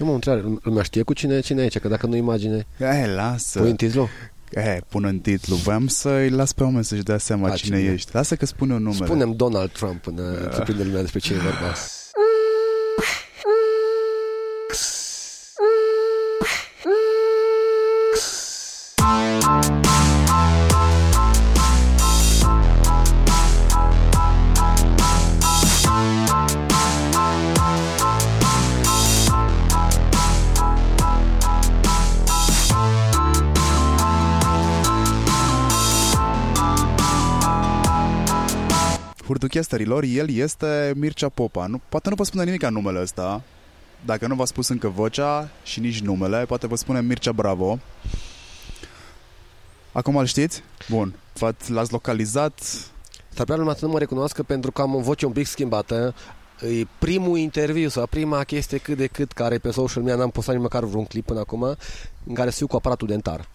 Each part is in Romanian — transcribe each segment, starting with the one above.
Eu mă întreb, lumea știe cu cine, cine e aici, că dacă nu imagine, Eh, lasă. pui în titlu? Eh, pun în titlu. Voiam să-i las pe oameni să-și dea seama A, cine cine e? ești. Lasă că spune un numele. Spunem Donald Trump până uh. prinde lumea despre cine e vorba. Hurduchesterilor, el este Mircea Popa. Nu, poate nu vă spune nimic în numele ăsta. Dacă nu v-a spus încă vocea și nici numele, poate vă spune Mircea Bravo. Acum îl știți? Bun. V-ați- L-ați localizat? S-ar putea lumea să nu mă recunoască pentru că am o voce un pic schimbată. E primul interviu sau prima chestie cât de cât care e pe social media, n-am postat nici măcar vreun clip până acum, în care fiu cu aparatul dentar.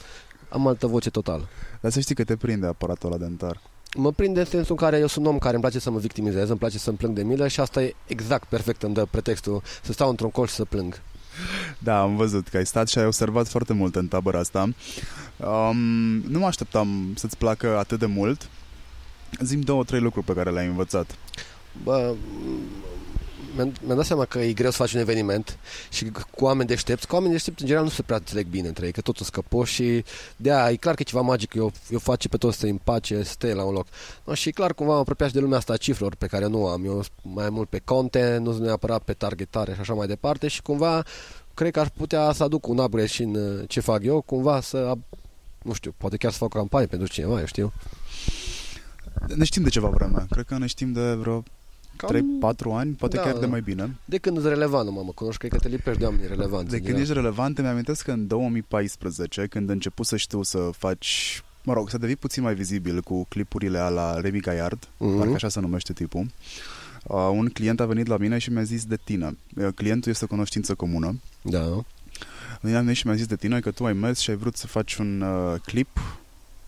Am altă voce total. Dar să știi că te prinde aparatul ăla dentar. Mă prinde în sensul în care eu sunt un om care îmi place să mă victimizez, îmi place să-mi plâng de milă și asta e exact perfect, îmi dă pretextul să stau într-un colț și să plâng. Da, am văzut că ai stat și ai observat foarte mult în tabăra asta. Um, nu mă așteptam să-ți placă atât de mult. Zim două, trei lucruri pe care le-ai învățat. Bă, mi-am, mi-am dat seama că e greu să faci un eveniment și cu oameni deștepți, cu oameni deștepți în general nu se prea înțeleg bine între ei, că totul scăpoși și de aia e clar că e ceva magic, eu, eu face pe toți să îi împace, să stea la un loc. No, și e clar cumva mă apropiaș și de lumea asta a cifrelor pe care nu am, eu sunt mai mult pe content, nu sunt neapărat pe targetare și așa mai departe și cumva cred că aș putea să aduc un upgrade și în uh, ce fac eu, cumva să, ab- nu știu, poate chiar să fac o campanie pentru cineva, eu știu. Ne știm de ceva vreme. Cred că ne știm de vreo 3-4 ani, poate Da, chiar de da. mai bine. De când îți relevant, nu mă, mă cunoști, cred că te lipești de oameni relevanți. De în când general. ești relevant, îmi amintesc că în 2014, când început să știu să faci, mă rog, să devii puțin mai vizibil cu clipurile ala Remy Gaiard, Mhm. parcă așa se numește tipul, uh, un client a venit la mine și mi-a zis de tine. Uh, Clientul este o cunoștință comună. Da. A venit la mine și mi-a zis de tine că tu ai mers și ai vrut să faci un uh, clip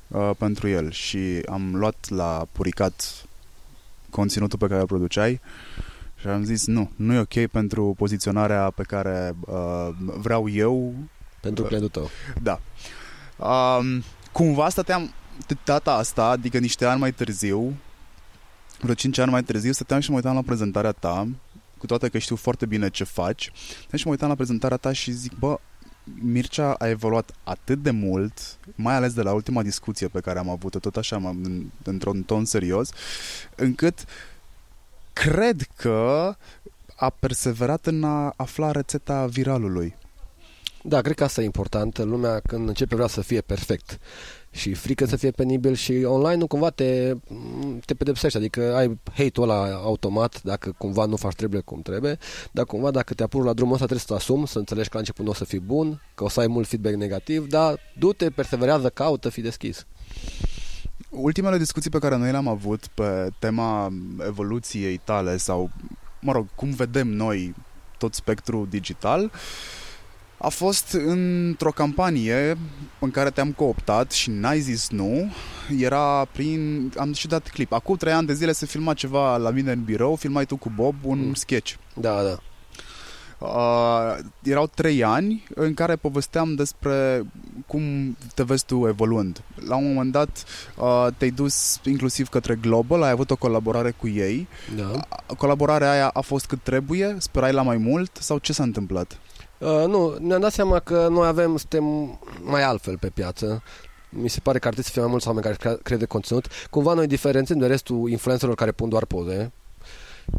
uh, pentru el și am luat la puricat conținutul pe care îl produceai și am zis nu, nu e ok pentru poziționarea pe care uh, vreau eu Pentru clientul tău. da. Um, cumva stăteam de data asta, adică niște ani mai târziu, vreo 5 ani mai târziu, stăteam și mă uitam la prezentarea ta, cu toate că știu foarte bine ce faci, stăteam și mă uitam la prezentarea ta și zic, bă, Mircea a evoluat atât de mult, mai ales de la ultima discuție pe care am avut-o, tot așa, m- în, într-un ton serios, încât cred că a perseverat în a afla rețeta viralului. Da, cred că asta e important. Lumea când începe vrea să fie perfect și frică să fie penibil și online nu cumva te, te pedepsește, adică ai hate-ul ăla automat dacă cumva nu faci trebuie cum trebuie, dar cumva dacă te apuci la drumul ăsta trebuie să-ți asumi, să înțelegi că la început nu o să fii bun, că o să ai mult feedback negativ, dar du-te, perseverează, caută, fii deschis. Ultimele discuții pe care noi le-am avut pe tema evoluției tale sau, mă rog, cum vedem noi tot spectrul digital, a fost într-o campanie în care te-am cooptat și n-ai zis nu. Era prin... Am și dat clip. Acum trei ani de zile se filma ceva la mine în birou, filmai tu cu Bob un Mm. sketch. Da, da. Uh, erau trei ani în care povesteam despre cum te vezi tu evoluând. La un moment dat uh, te-ai dus inclusiv către Global, ai avut o colaborare cu ei. da. A- Colaborarea aia a fost cât trebuie? Sperai la mai mult? Sau ce s-a întâmplat? Uh, nu, ne-am dat seama că noi avem, suntem mai altfel pe piață. Mi se pare că ar trebui să fie mai mulți oameni care cre- crede conținut. Cumva noi diferențiem de restul influencerilor care pun doar poze.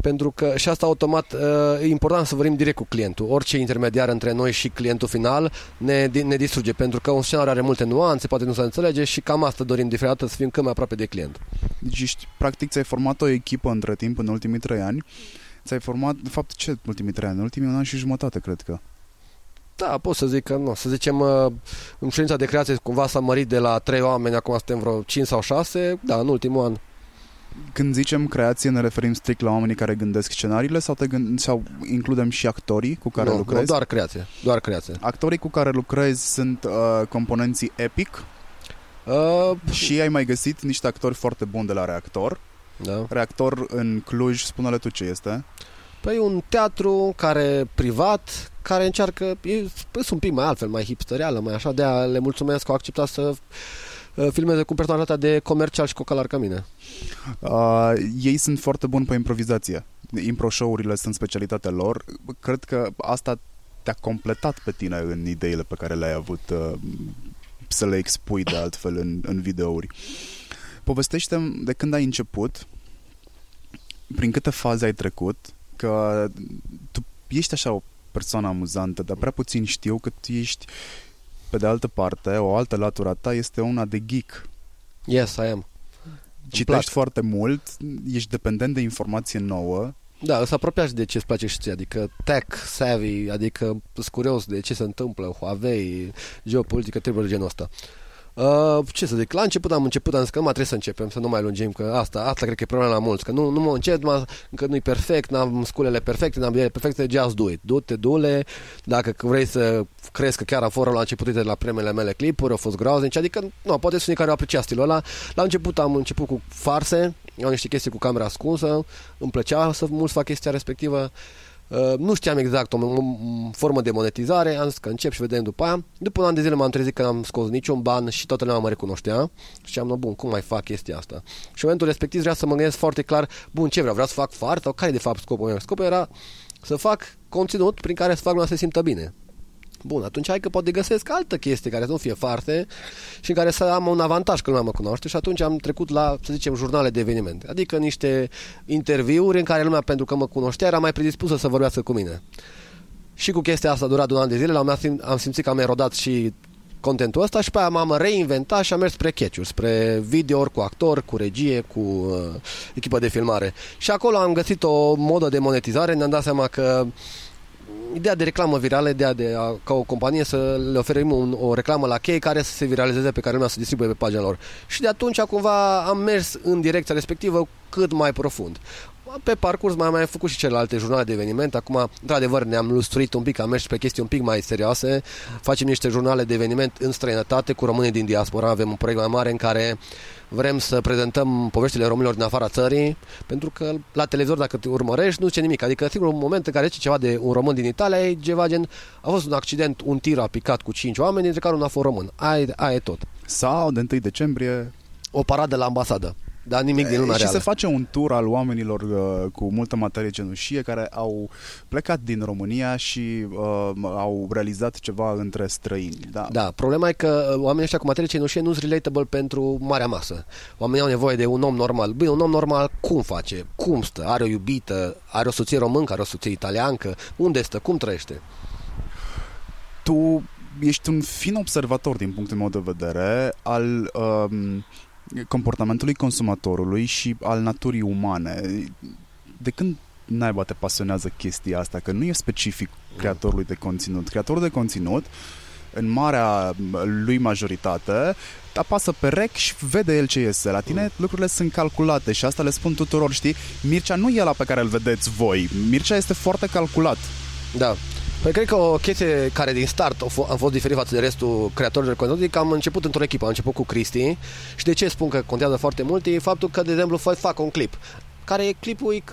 Pentru că și asta automat uh, e important să vorbim direct cu clientul. Orice intermediar între noi și clientul final ne, di- ne distruge pentru că un scenariu are multe nuanțe, poate nu se înțelege și cam asta dorim de fiecare dată să fim cât mai aproape de client. Deci, ești, practic, ți-ai format o echipă între timp în ultimii trei ani. Ți-ai format, de fapt, ce ultimii trei ani? În ultimii un an și jumătate, cred că. Da, pot să zic că nu. Să zicem, uh, în ședința de creație cumva s-a mărit de la 3 oameni, acum suntem vreo 5 sau 6, da, în ultimul an. Când zicem creație, ne referim strict la oamenii care gândesc scenariile sau, te gând- sau includem și actorii cu care nu, lucrezi? Nu, doar creație, doar creație. Actorii cu care lucrezi sunt uh, componenții Epic Uh, și ai mai găsit niște actori foarte buni de la Reactor. da. Reactor în Cluj, spune-le tu ce este. Păi un teatru care privat, care încearcă, e, sunt un pic mai altfel, mai hipsterială, mai așa, de a le mulțumesc că au acceptat să uh, filmeze cu personalitatea de comercial și cocalar ca mine. Uh, ei sunt foarte buni pe improvizație. Impro show-urile sunt specialitatea lor. Cred că asta te-a completat pe tine în ideile pe care le-ai avut uh, să le expui de altfel în, în videouri. povestește de când ai început, prin câte faze ai trecut, că tu ești așa o persoană amuzantă, dar prea puțin știu că tu ești, pe de altă parte, o altă latură a ta este una de geek. Yes, I am. Citești foarte mult, ești dependent de informație nouă. Da, îți apropia și de ce îți place și ție, adică tech, savvy, adică sunt curios de ce se întâmplă, Huawei, geopolitică, trebuie de genul ăsta. Uh, ce să zic, la început am început, am zis că nu trebuie să începem, să nu mai lungim, că asta, asta cred că e problema la mulți, că nu, nu mă încet, mă, încă nu-i perfect, n-am sculele perfecte, n-am biele perfecte, just do it, du-te, du-le, dacă vrei să crezi că chiar a fost la început de la primele mele clipuri, au fost groaznici, adică, nu, poate sunt unii care au apreciat stilul ăla, la început am început cu farse, am niște chestii cu camera ascunsă, îmi plăcea să mult fac chestia respectivă, Uh, nu știam exact o, o, o formă de monetizare, am zis că încep și vedem după aia. După un an de zile m-am trezit că n-am scos niciun ban și toată lumea mă recunoștea și am bun, cum mai fac chestia asta? Și în momentul respectiv vreau să mă gândesc foarte clar, bun, ce vreau? Vreau să fac fart sau care e de fapt scopul meu? Scopul era să fac conținut prin care să fac lumea să se simtă bine. Bun, atunci hai că poate găsesc altă chestie care să nu fie foarte și în care să am un avantaj că lumea mă cunoaște și atunci am trecut la, să zicem, jurnale de evenimente. Adică niște interviuri în care lumea, pentru că mă cunoștea, era mai predispusă să vorbească cu mine. Și cu chestia asta a durat un an de zile, la un am simțit că am erodat și contentul ăsta și pe aia m-am reinventat și am mers spre catch spre video cu actor, cu regie, cu uh, echipă de filmare. Și acolo am găsit o modă de monetizare, ne-am dat seama că ideea de reclamă virală, ideea de a, ca o companie să le oferim un, o reclamă la chei care să se viralizeze pe care lumea să distribuie pe pagina lor. Și de atunci cumva am mers în direcția respectivă cât mai profund pe parcurs mai am mai făcut și celelalte jurnale de eveniment. Acum, într-adevăr, ne-am lustruit un pic, am mers pe chestii un pic mai serioase. Facem niște jurnale de eveniment în străinătate cu românii din diaspora. Avem un proiect mai mare în care vrem să prezentăm poveștile românilor din afara țării, pentru că la televizor, dacă te urmărești, nu zice nimic. Adică, sigur, un moment în care zice ceva de un român din Italia, e ceva gen, a fost un accident, un tir a picat cu cinci oameni, dintre care unul a fost român. Aia, aia e tot. Sau, de 1 decembrie... O paradă la ambasadă. Da, nimic din lumea Și reală. se face un tur al oamenilor uh, cu multă materie cenușie care au plecat din România și uh, au realizat ceva între străini. Da. da, problema e că uh, oamenii ăștia cu materie cenușie nu sunt relatable pentru marea masă. Oamenii au nevoie de un om normal. Bine, un om normal cum face? Cum stă? Are o iubită? Are o soție româncă? Are o soție italiancă? Unde stă? Cum trăiește? Tu ești un fin observator din punctul meu de vedere al um, comportamentului consumatorului și al naturii umane. De când naiba te pasionează chestia asta? Că nu e specific creatorului de conținut. Creatorul de conținut, în marea lui majoritate, apasă pe rec și vede el ce iese. La tine lucrurile sunt calculate și asta le spun tuturor, știi? Mircea nu e la pe care îl vedeți voi. Mircea este foarte calculat. Da. Păi cred că o chestie care din start a, f- a fost diferit față de restul creatorilor de conținut că am început într-o echipă, am început cu Cristi. Și de ce spun că contează foarte mult? E faptul că, de exemplu, fac un clip care e clipul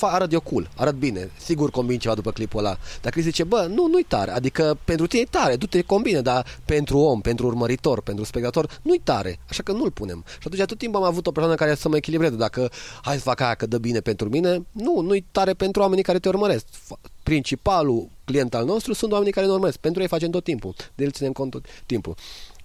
arăt eu cool, arăt bine, sigur combin ceva după clipul ăla. Dar Chris zice, bă, nu, nu-i tare, adică pentru tine e tare, du-te combine, dar pentru om, pentru urmăritor, pentru spectator, nu-i tare, așa că nu-l punem. Și atunci tot timpul am avut o persoană care să mă echilibreze, dacă hai să fac aia că dă bine pentru mine, nu, nu-i tare pentru oamenii care te urmăresc. Principalul client al nostru sunt oamenii care ne urmăresc, pentru ei facem tot timpul, de el ținem cont tot timpul.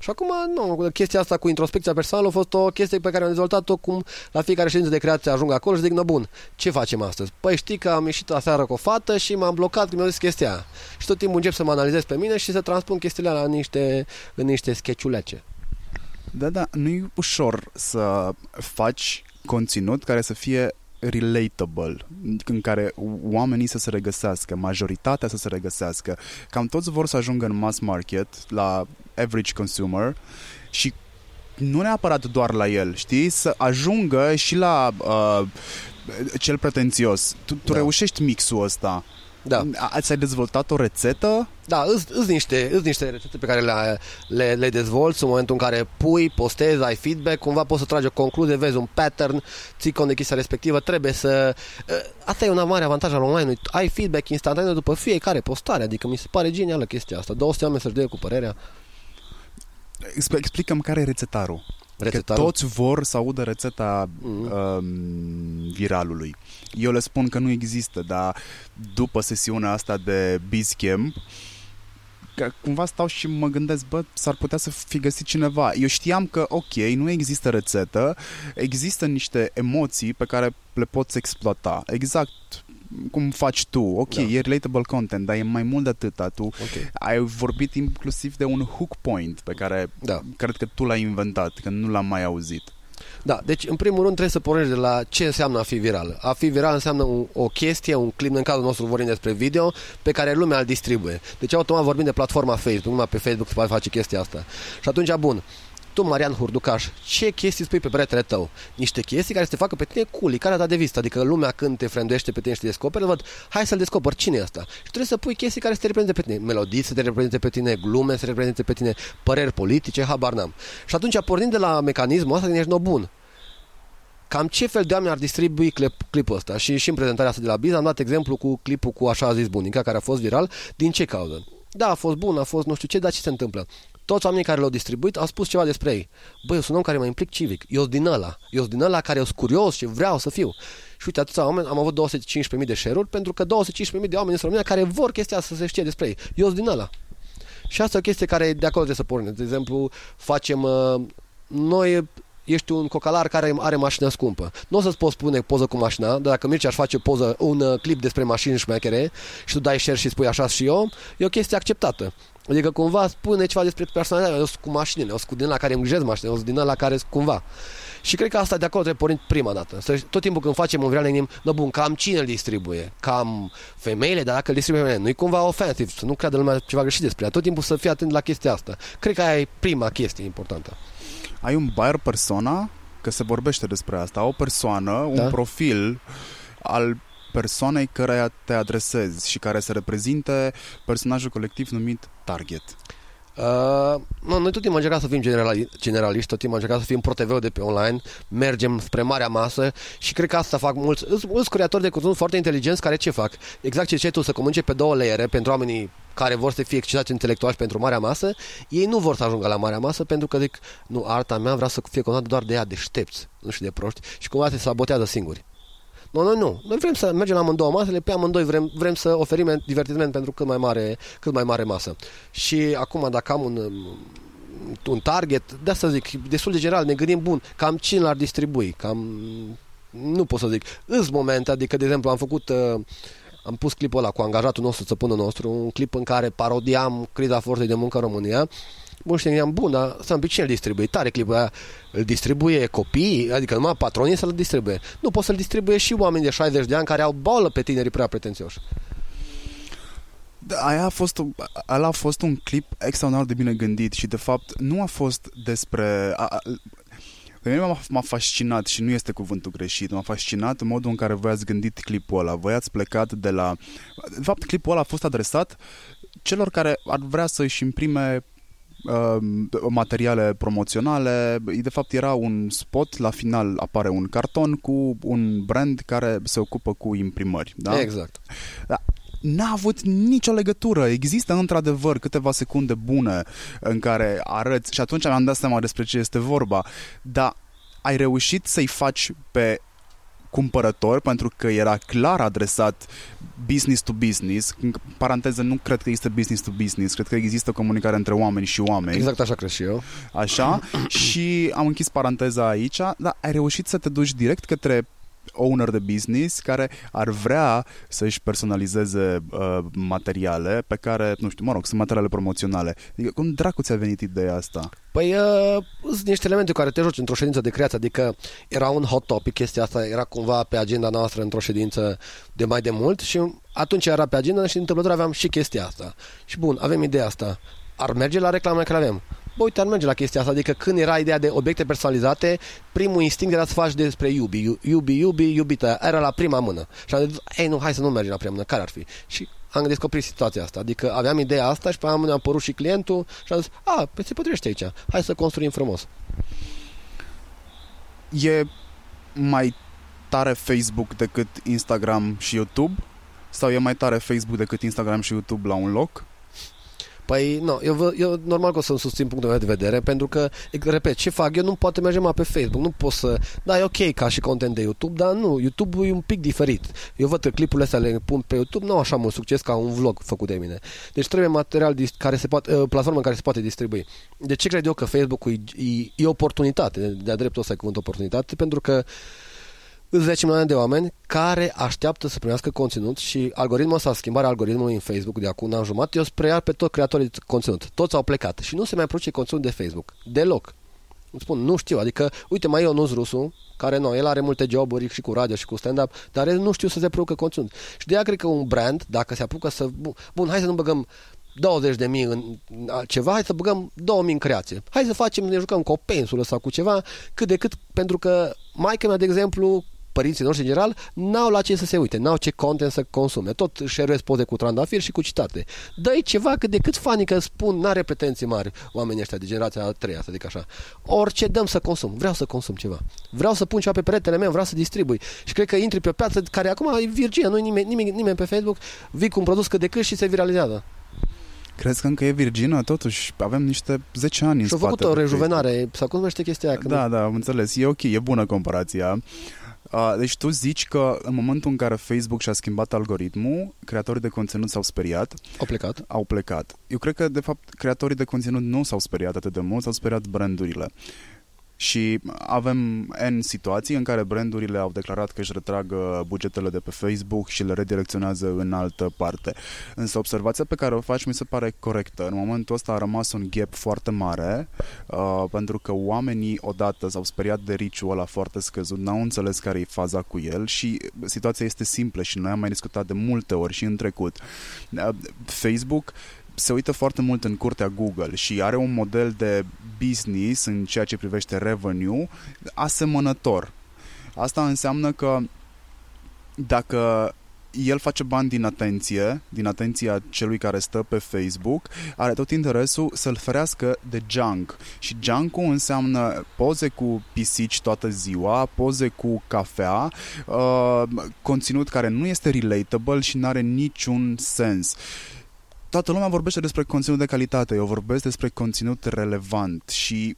Și acum, nu, chestia asta cu introspecția personală a fost o chestie pe care am dezvoltat-o cum la fiecare ședință de creație ajung acolo și zic, no bun, ce facem astăzi? Păi știi că am ieșit aseară cu o fată și m-am blocat când mi-a zis chestia aia. Și tot timpul încep să mă analizez pe mine și să transpun chestiile la niște, în niște sketchulece. Da, da, nu e ușor să faci conținut care să fie relatable, în care oamenii să se regăsească, majoritatea să se regăsească. Cam toți vor să ajungă în mass market, la average consumer și nu neapărat doar la el, știi? Să ajungă și la uh, cel pretențios. Tu, tu da. reușești mixul ăsta. Da. Ați ai dezvoltat o rețetă? Da, îs niște, îs niște rețete pe care le, le, le dezvolți în momentul în care pui, postezi, ai feedback, cumva poți să tragi o concluzie, vezi un pattern, ții cont de chestia respectivă, trebuie să... Ă, asta e un mare avantaj al online ai feedback instantaneu după fiecare postare, adică mi se pare genială chestia asta. 200 oameni să-și dea cu părerea. Explicăm care e rețetarul. Rețetarul? Că toți vor să audă rețeta mm-hmm. um, viralului. Eu le spun că nu există, dar după sesiunea asta de Bizcamp, că cumva stau și mă gândesc, bă, s-ar putea să fi găsit cineva. Eu știam că, ok, nu există rețetă, există niște emoții pe care le poți exploata. Exact cum faci tu. Ok, da. e relatable content, dar e mai mult de atâta. Tu okay. ai vorbit inclusiv de un hook point pe care da. cred că tu l-ai inventat, că nu l-am mai auzit. Da, deci în primul rând trebuie să pornești de la ce înseamnă a fi viral. A fi viral înseamnă un, o chestie, un clip, în cazul nostru vorbim despre video, pe care lumea îl distribuie. Deci automat vorbim de platforma Facebook, numai pe Facebook se poate face chestia asta. Și atunci, bun, tu, Marian Hurducaș, ce chestii spui pe peretele tău? Niște chestii care să te facă pe tine cool, care dat de vista. Adică lumea când te frândește pe tine și te descoperi, văd, hai să-l descoperi, cine e asta? Și trebuie să pui chestii care să te reprezinte pe tine. Melodii să te reprezinte pe tine, glume să te reprezinte pe tine, păreri politice, habar n-am. Și atunci, pornind de la mecanismul ăsta, ești nou bun cam ce fel de oameni ar distribui clip, clipul ăsta. Și și în prezentarea asta de la Biz am dat exemplu cu clipul cu așa zis bunica, care a fost viral. Din ce cauză? Da, a fost bun, a fost nu știu ce, dar ce se întâmplă? Toți oamenii care l-au distribuit au spus ceva despre ei. Băi, eu sunt un om care mă implic civic. Eu sunt din ăla. Eu sunt din ăla care eu sunt curios și vreau să fiu. Și uite, atâția oameni, am avut 215.000 de share-uri pentru că 215.000 de oameni în România care vor chestia să se știe despre ei. Eu sunt din ăla. Și asta e o chestie care de acolo trebuie să pornim. De exemplu, facem... Uh, noi ești un cocalar care are mașină scumpă. Nu o să-ți poți pune poză cu mașina, dar dacă Mircea aș face poză, un uh, clip despre mașini șmechere și tu dai share și spui așa și eu, e o chestie acceptată. Adică cumva spune ceva despre personalitatea, eu sunt cu mașinile, eu sunt din la care îmi grijesc mașinile, eu sunt din la care cumva. Și cred că asta de acolo trebuie pornit prima dată. Să, tot timpul când facem un viral ne gândim, no bun, cam cine îl distribuie? Cam femeile, dar dacă îl distribuie femeile, nu-i cumva ofensiv, să nu creadă lumea ceva greșit despre ea. Tot timpul să fii atent la chestia asta. Cred că aia e prima chestie importantă. Ai un buyer persona? Că se vorbește despre asta. O persoană, da? un profil al persoanei care te adresezi și care să reprezinte personajul colectiv numit target. Uh, nu, noi tot timpul am încercat să fim generali, generaliști, tot timpul am încercat să fim pro de pe online, mergem spre marea masă și cred că asta fac mulți. Sunt creatori de conținut foarte inteligenți care ce fac? Exact ce ziceai tu, să comunice pe două layere pentru oamenii care vor să fie excitați intelectuali pentru marea masă, ei nu vor să ajungă la marea masă pentru că zic, nu, arta mea vrea să fie contată doar de ea deștepți, nu știu de proști și cumva se sabotează singuri. Nu, nu, nu. Noi vrem să mergem la amândouă masele, pe amândoi vrem, vrem să oferim divertisment pentru cât mai mare, cât mai mare masă. Și acum, dacă am un, un target, de asta zic, destul de general, ne gândim, bun, cam cine l-ar distribui, cam... Nu pot să zic. Îs momente, adică, de exemplu, am făcut... Uh, am pus clipul ăla cu angajatul nostru, țăpânul nostru, un clip în care parodiam criza forței de muncă în România Bun, și ne bun, dar să pe cine îl distribuie? Tare clipul ăia îl distribuie copiii, adică numai patronii să-l distribuie. Nu, poți să-l distribuie și oameni de 60 de ani care au boală pe tinerii prea pretențioși. Da, aia a fost, ala a fost un clip extraordinar de bine gândit și de fapt nu a fost despre... A, a, pe mine m-a, m-a fascinat și nu este cuvântul greșit, m-a fascinat modul în care voi ați gândit clipul ăla. Voi ați plecat de la... De fapt, clipul ăla a fost adresat celor care ar vrea să își imprime Um, materiale promoționale. De fapt era un spot, la final apare un carton cu un brand care se ocupă cu imprimări. Da? Exact. Da n-a avut nicio legătură. Există într-adevăr câteva secunde bune în care arăți și atunci mi-am dat seama despre ce este vorba, dar ai reușit să-i faci pe cumpărător pentru că era clar adresat business to business. În paranteză, nu cred că există business to business, cred că există comunicare între oameni și oameni. Exact așa cred și eu. Așa, și am închis paranteza aici, dar ai reușit să te duci direct către owner de business care ar vrea să-și personalizeze uh, materiale pe care, nu știu, mă rog, sunt materiale promoționale. Adică, cum dracu ți-a venit ideea asta? Păi, uh, sunt niște elemente cu care te joci într-o ședință de creație, adică era un hot topic, chestia asta era cumva pe agenda noastră într-o ședință de mai de mult și atunci era pe agenda și întâmplător aveam și chestia asta. Și bun, avem ideea asta. Ar merge la reclamele care avem bă, uite, ar merge la chestia asta. Adică când era ideea de obiecte personalizate, primul instinct era să faci despre iubi, iubi, iubi, iubită. Era la prima mână. Și am zis, ei, nu, hai să nu mergem la prima mână. Care ar fi? Și am descoperit situația asta. Adică aveam ideea asta și pe am apărut și clientul și am zis, a, pe se potrivește aici. Hai să construim frumos. E mai tare Facebook decât Instagram și YouTube? Sau e mai tare Facebook decât Instagram și YouTube la un loc? Păi, nu, eu, vă, eu normal că o să-mi susțin punctul meu de vedere, pentru că, repet, ce fac eu nu poate merge mai pe Facebook, nu pot să... Da, e ok ca și content de YouTube, dar nu, YouTube e un pic diferit. Eu văd că clipurile astea le pun pe YouTube, nu au așa mult succes ca un vlog făcut de mine. Deci trebuie material care se poate, uh, platformă în care se poate distribui. De ce cred eu că Facebook-ul e, e, e oportunitate, de-a dreptul ăsta cuvânt oportunitate, pentru că 10 milioane de oameni care așteaptă să primească conținut și algoritmul ăsta, schimbarea algoritmului în Facebook de acum un an jumătate, eu spre pe tot creatorii de conținut. Toți au plecat și nu se mai produce conținut de Facebook. Deloc. Îți spun, nu știu, adică, uite, mai eu nu rusul, care nu, el are multe joburi și cu radio și cu stand-up, dar el nu știu să se producă conținut. Și de aia cred că un brand, dacă se apucă să... Bun, bun hai să nu băgăm 20 de mii în ceva, hai să băgăm 2000 în creație. Hai să facem, ne jucăm cu o pensulă sau cu ceva, cât de cât, pentru că maica mea, de exemplu, părinții noștri în general n-au la ce să se uite, n-au ce content să consume. Tot share poze cu trandafiri și cu citate. dă ceva cât de cât fani că spun, n-are pretenții mari oamenii ăștia de generația a treia, să zic așa. Orice dăm să consum. Vreau să consum ceva. Vreau să pun ceva pe peretele meu, vreau să distribui. Și cred că intri pe o piață care acum e virgină, nu nimeni, nimeni, nimeni pe Facebook, vii cu un produs cât de cât și se viralizează. Crezi că încă e virgină? Totuși, avem niște 10 ani în Și-a spate. făcut o rejuvenare, sau cum numește chestia aia? Da, da, am înțeles. E ok, e bună comparația. Uh, deci tu zici că în momentul în care Facebook și-a schimbat algoritmul, creatorii de conținut s-au speriat. Au plecat. Au plecat. Eu cred că, de fapt, creatorii de conținut nu s-au speriat atât de mult, s-au speriat brandurile. Și avem N situații în care brandurile au declarat că își retrag bugetele de pe Facebook și le redirecționează în altă parte. Însă observația pe care o faci mi se pare corectă. În momentul ăsta a rămas un gap foarte mare uh, pentru că oamenii odată s-au speriat de riciul ăla foarte scăzut, n-au înțeles care e faza cu el și situația este simplă și noi am mai discutat de multe ori și în trecut. Uh, Facebook se uită foarte mult în curtea Google și are un model de business în ceea ce privește revenue asemănător. Asta înseamnă că dacă el face bani din atenție, din atenția celui care stă pe Facebook, are tot interesul să-l ferească de junk. Și junk înseamnă poze cu pisici toată ziua, poze cu cafea, uh, conținut care nu este relatable și nu are niciun sens. Uh, toată lumea vorbește despre conținut de calitate, eu vorbesc despre conținut relevant și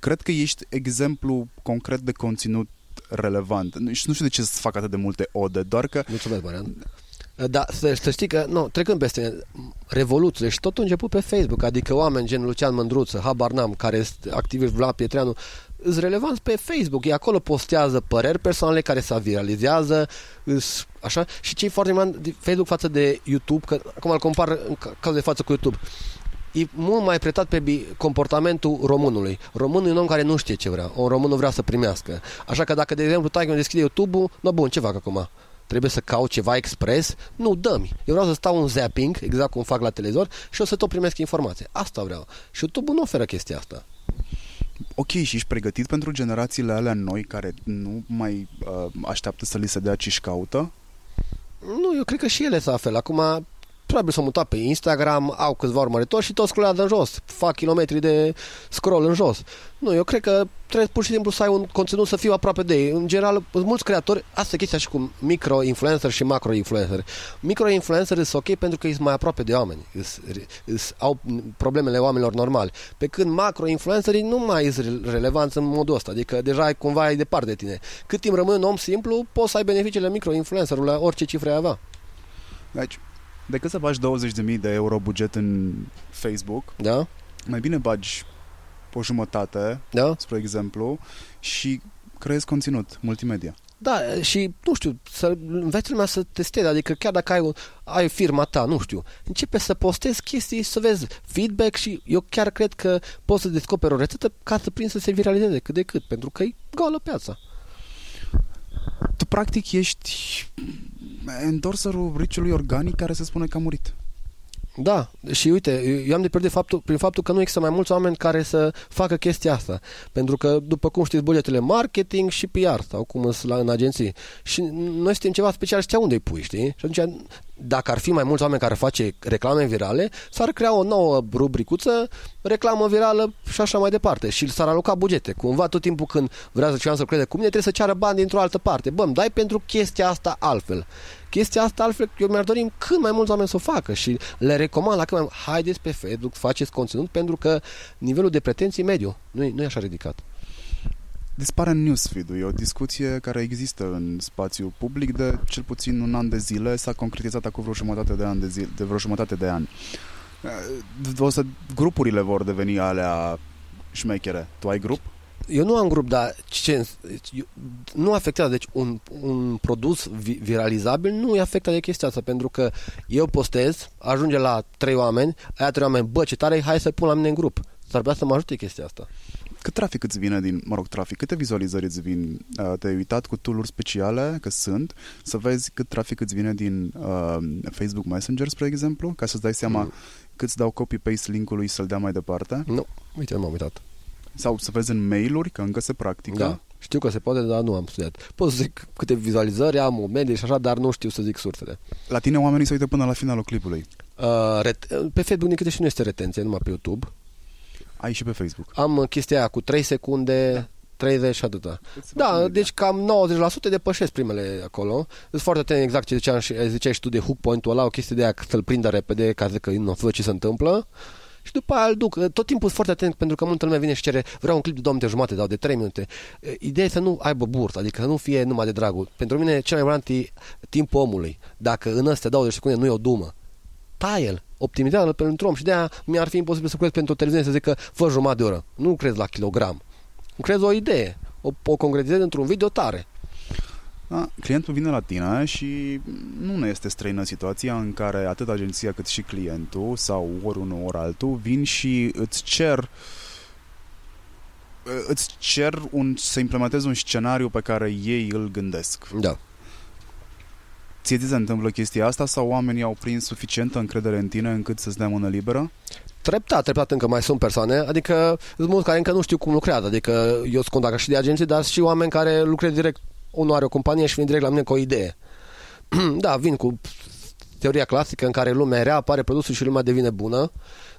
cred că ești exemplu concret de conținut relevant. Nu știu de ce să fac atât de multe ode, doar că... Mulțumesc, Marian. Da, să, să știi că, nu, trecând peste revoluție și totul a început pe Facebook, adică oameni gen Lucian Mândruță, Habar N-am, care este activist Vlad Pietreanu, îs relevanți pe Facebook. Ei acolo postează păreri personale care se viralizează, îs, așa, și cei foarte important Facebook față de YouTube, că acum îl compar în cazul de față cu YouTube, e mult mai pretat pe comportamentul românului. Românul e un om care nu știe ce vrea. Un român nu vrea să primească. Așa că dacă, de exemplu, tai când deschide YouTube-ul, no bun, ce fac acum? Trebuie să caut ceva expres? Nu, dă-mi. Eu vreau să stau un zapping, exact cum fac la televizor, și o să tot primesc informație. Asta vreau. Și YouTube nu oferă chestia asta ok, și ești pregătit pentru generațiile alea noi care nu mai uh, așteaptă să li se dea ce și caută? Nu, eu cred că și ele s-a fel. Acum, probabil s-au mutat pe Instagram, au câțiva urmăritori și toți scrollează în jos, fac kilometri de scroll în jos. Nu, eu cred că trebuie pur și simplu să ai un conținut să fiu aproape de ei. În general, mulți creatori, asta e chestia și cu micro-influencer și macro-influencer. Micro-influencer sunt ok pentru că sunt mai aproape de oameni, îs, îs, au problemele oamenilor normali. Pe când macro-influencerii nu mai sunt relevanți în modul ăsta, adică deja ai cumva ai departe de tine. Cât timp rămâi un om simplu, poți să ai beneficiile micro-influencerului la orice cifre ai avea. Deci, decât să bagi 20.000 de euro buget în Facebook, da? mai bine bagi o jumătate, da? spre exemplu, și creezi conținut multimedia. Da, și, nu știu, să înveți lumea să testeze, adică chiar dacă ai, ai firma ta, nu știu, începe să postezi chestii, să vezi feedback și eu chiar cred că poți să descoperi o rețetă ca să prin să se viralizeze cât de cât, pentru că e goală piața. Tu practic ești endorserul riciului organic care se spune că a murit. Da, și uite, eu am de pierdut faptul, prin faptul că nu există mai mulți oameni care să facă chestia asta. Pentru că, după cum știți, bugetele marketing și PR sau cum sunt la, în agenții. Și noi suntem ceva special și unde îi pui, știi? Și atunci, dacă ar fi mai mulți oameni care face reclame virale, s-ar crea o nouă rubricuță, reclamă virală și așa mai departe. Și s-ar aloca bugete. Cumva, tot timpul când vrea să cineva să crede cu mine, trebuie să ceară bani dintr-o altă parte. Bă, dai pentru chestia asta altfel chestia asta, altfel, eu mi-ar dori cât mai mulți oameni să o facă și le recomand la cât mai haideți pe Facebook, faceți conținut pentru că nivelul de pretenții mediu nu e, nu e așa ridicat. Dispare în newsfeed-ul. E o discuție care există în spațiu public de cel puțin un an de zile. S-a concretizat acum vreo jumătate de an de, zi, de vreo jumătate de an. O să, grupurile vor deveni alea șmechere. Tu ai grup? Eu nu am grup, dar ce, nu afectează. Deci un, un produs viralizabil nu e afectat de chestia asta, pentru că eu postez, ajunge la trei oameni, aia trei oameni, bă, ce tare hai să pun la mine în grup. S-ar putea să mă ajute chestia asta. Cât trafic îți vine din, mă rog, trafic, câte vizualizări îți vin? Uh, te-ai uitat cu tool speciale, că sunt, să vezi cât trafic îți vine din uh, Facebook Messenger, spre exemplu, ca să-ți dai seama mm. cât dau copy-paste linkului să-l dea mai departe? Nu, uite, m-am uitat. Sau să vezi în mail-uri, că încă se practică. Da. Știu că se poate, dar nu am studiat. Pot să zic câte vizualizări am, o medie și așa, dar nu știu să zic sursele. La tine oamenii se uită până la finalul clipului. Uh, ret- pe Facebook, din câte și nu este retenție, numai pe YouTube. Ai și pe Facebook. Am chestia aia cu 3 secunde, da. 30 și atâta. Da, deci cam 90% depășesc primele acolo. Sunt foarte atent exact ce ziceam și, ziceai și tu de hook point-ul ăla, o chestie de aia să-l prindă repede ca să că nu văd ce se întâmplă și după aia îl duc. Tot timpul sunt foarte atent pentru că multă lume vine și cere vreau un clip de 2 minute jumate, dau de 3 minute. Ideea e să nu aibă burtă, adică să nu fie numai de dragul. Pentru mine cel mai important e timpul omului. Dacă în ăstea 20 secunde nu e o dumă, taie-l, optimizează-l pentru om și de aia mi-ar fi imposibil să crezi pentru o televiziune să zică fă jumătate de oră. Nu crezi la kilogram. Crezi o idee, o, o concretizezi într-un video tare. Da, clientul vine la tine și nu ne este străină situația în care atât agenția cât și clientul sau ori unul ori altul vin și îți cer îți cer un, să implementezi un scenariu pe care ei îl gândesc. Da. Ție ți se întâmplă chestia asta sau oamenii au prins suficientă încredere în tine încât să-ți dea mână liberă? Treptat, treptat încă mai sunt persoane, adică sunt mulți care încă nu știu cum lucrează, adică eu sunt contact și de agenții, dar și oameni care lucrează direct unul are o companie și vine direct la mine cu o idee. da, vin cu teoria clasică în care lumea rea, apare produsul și lumea devine bună.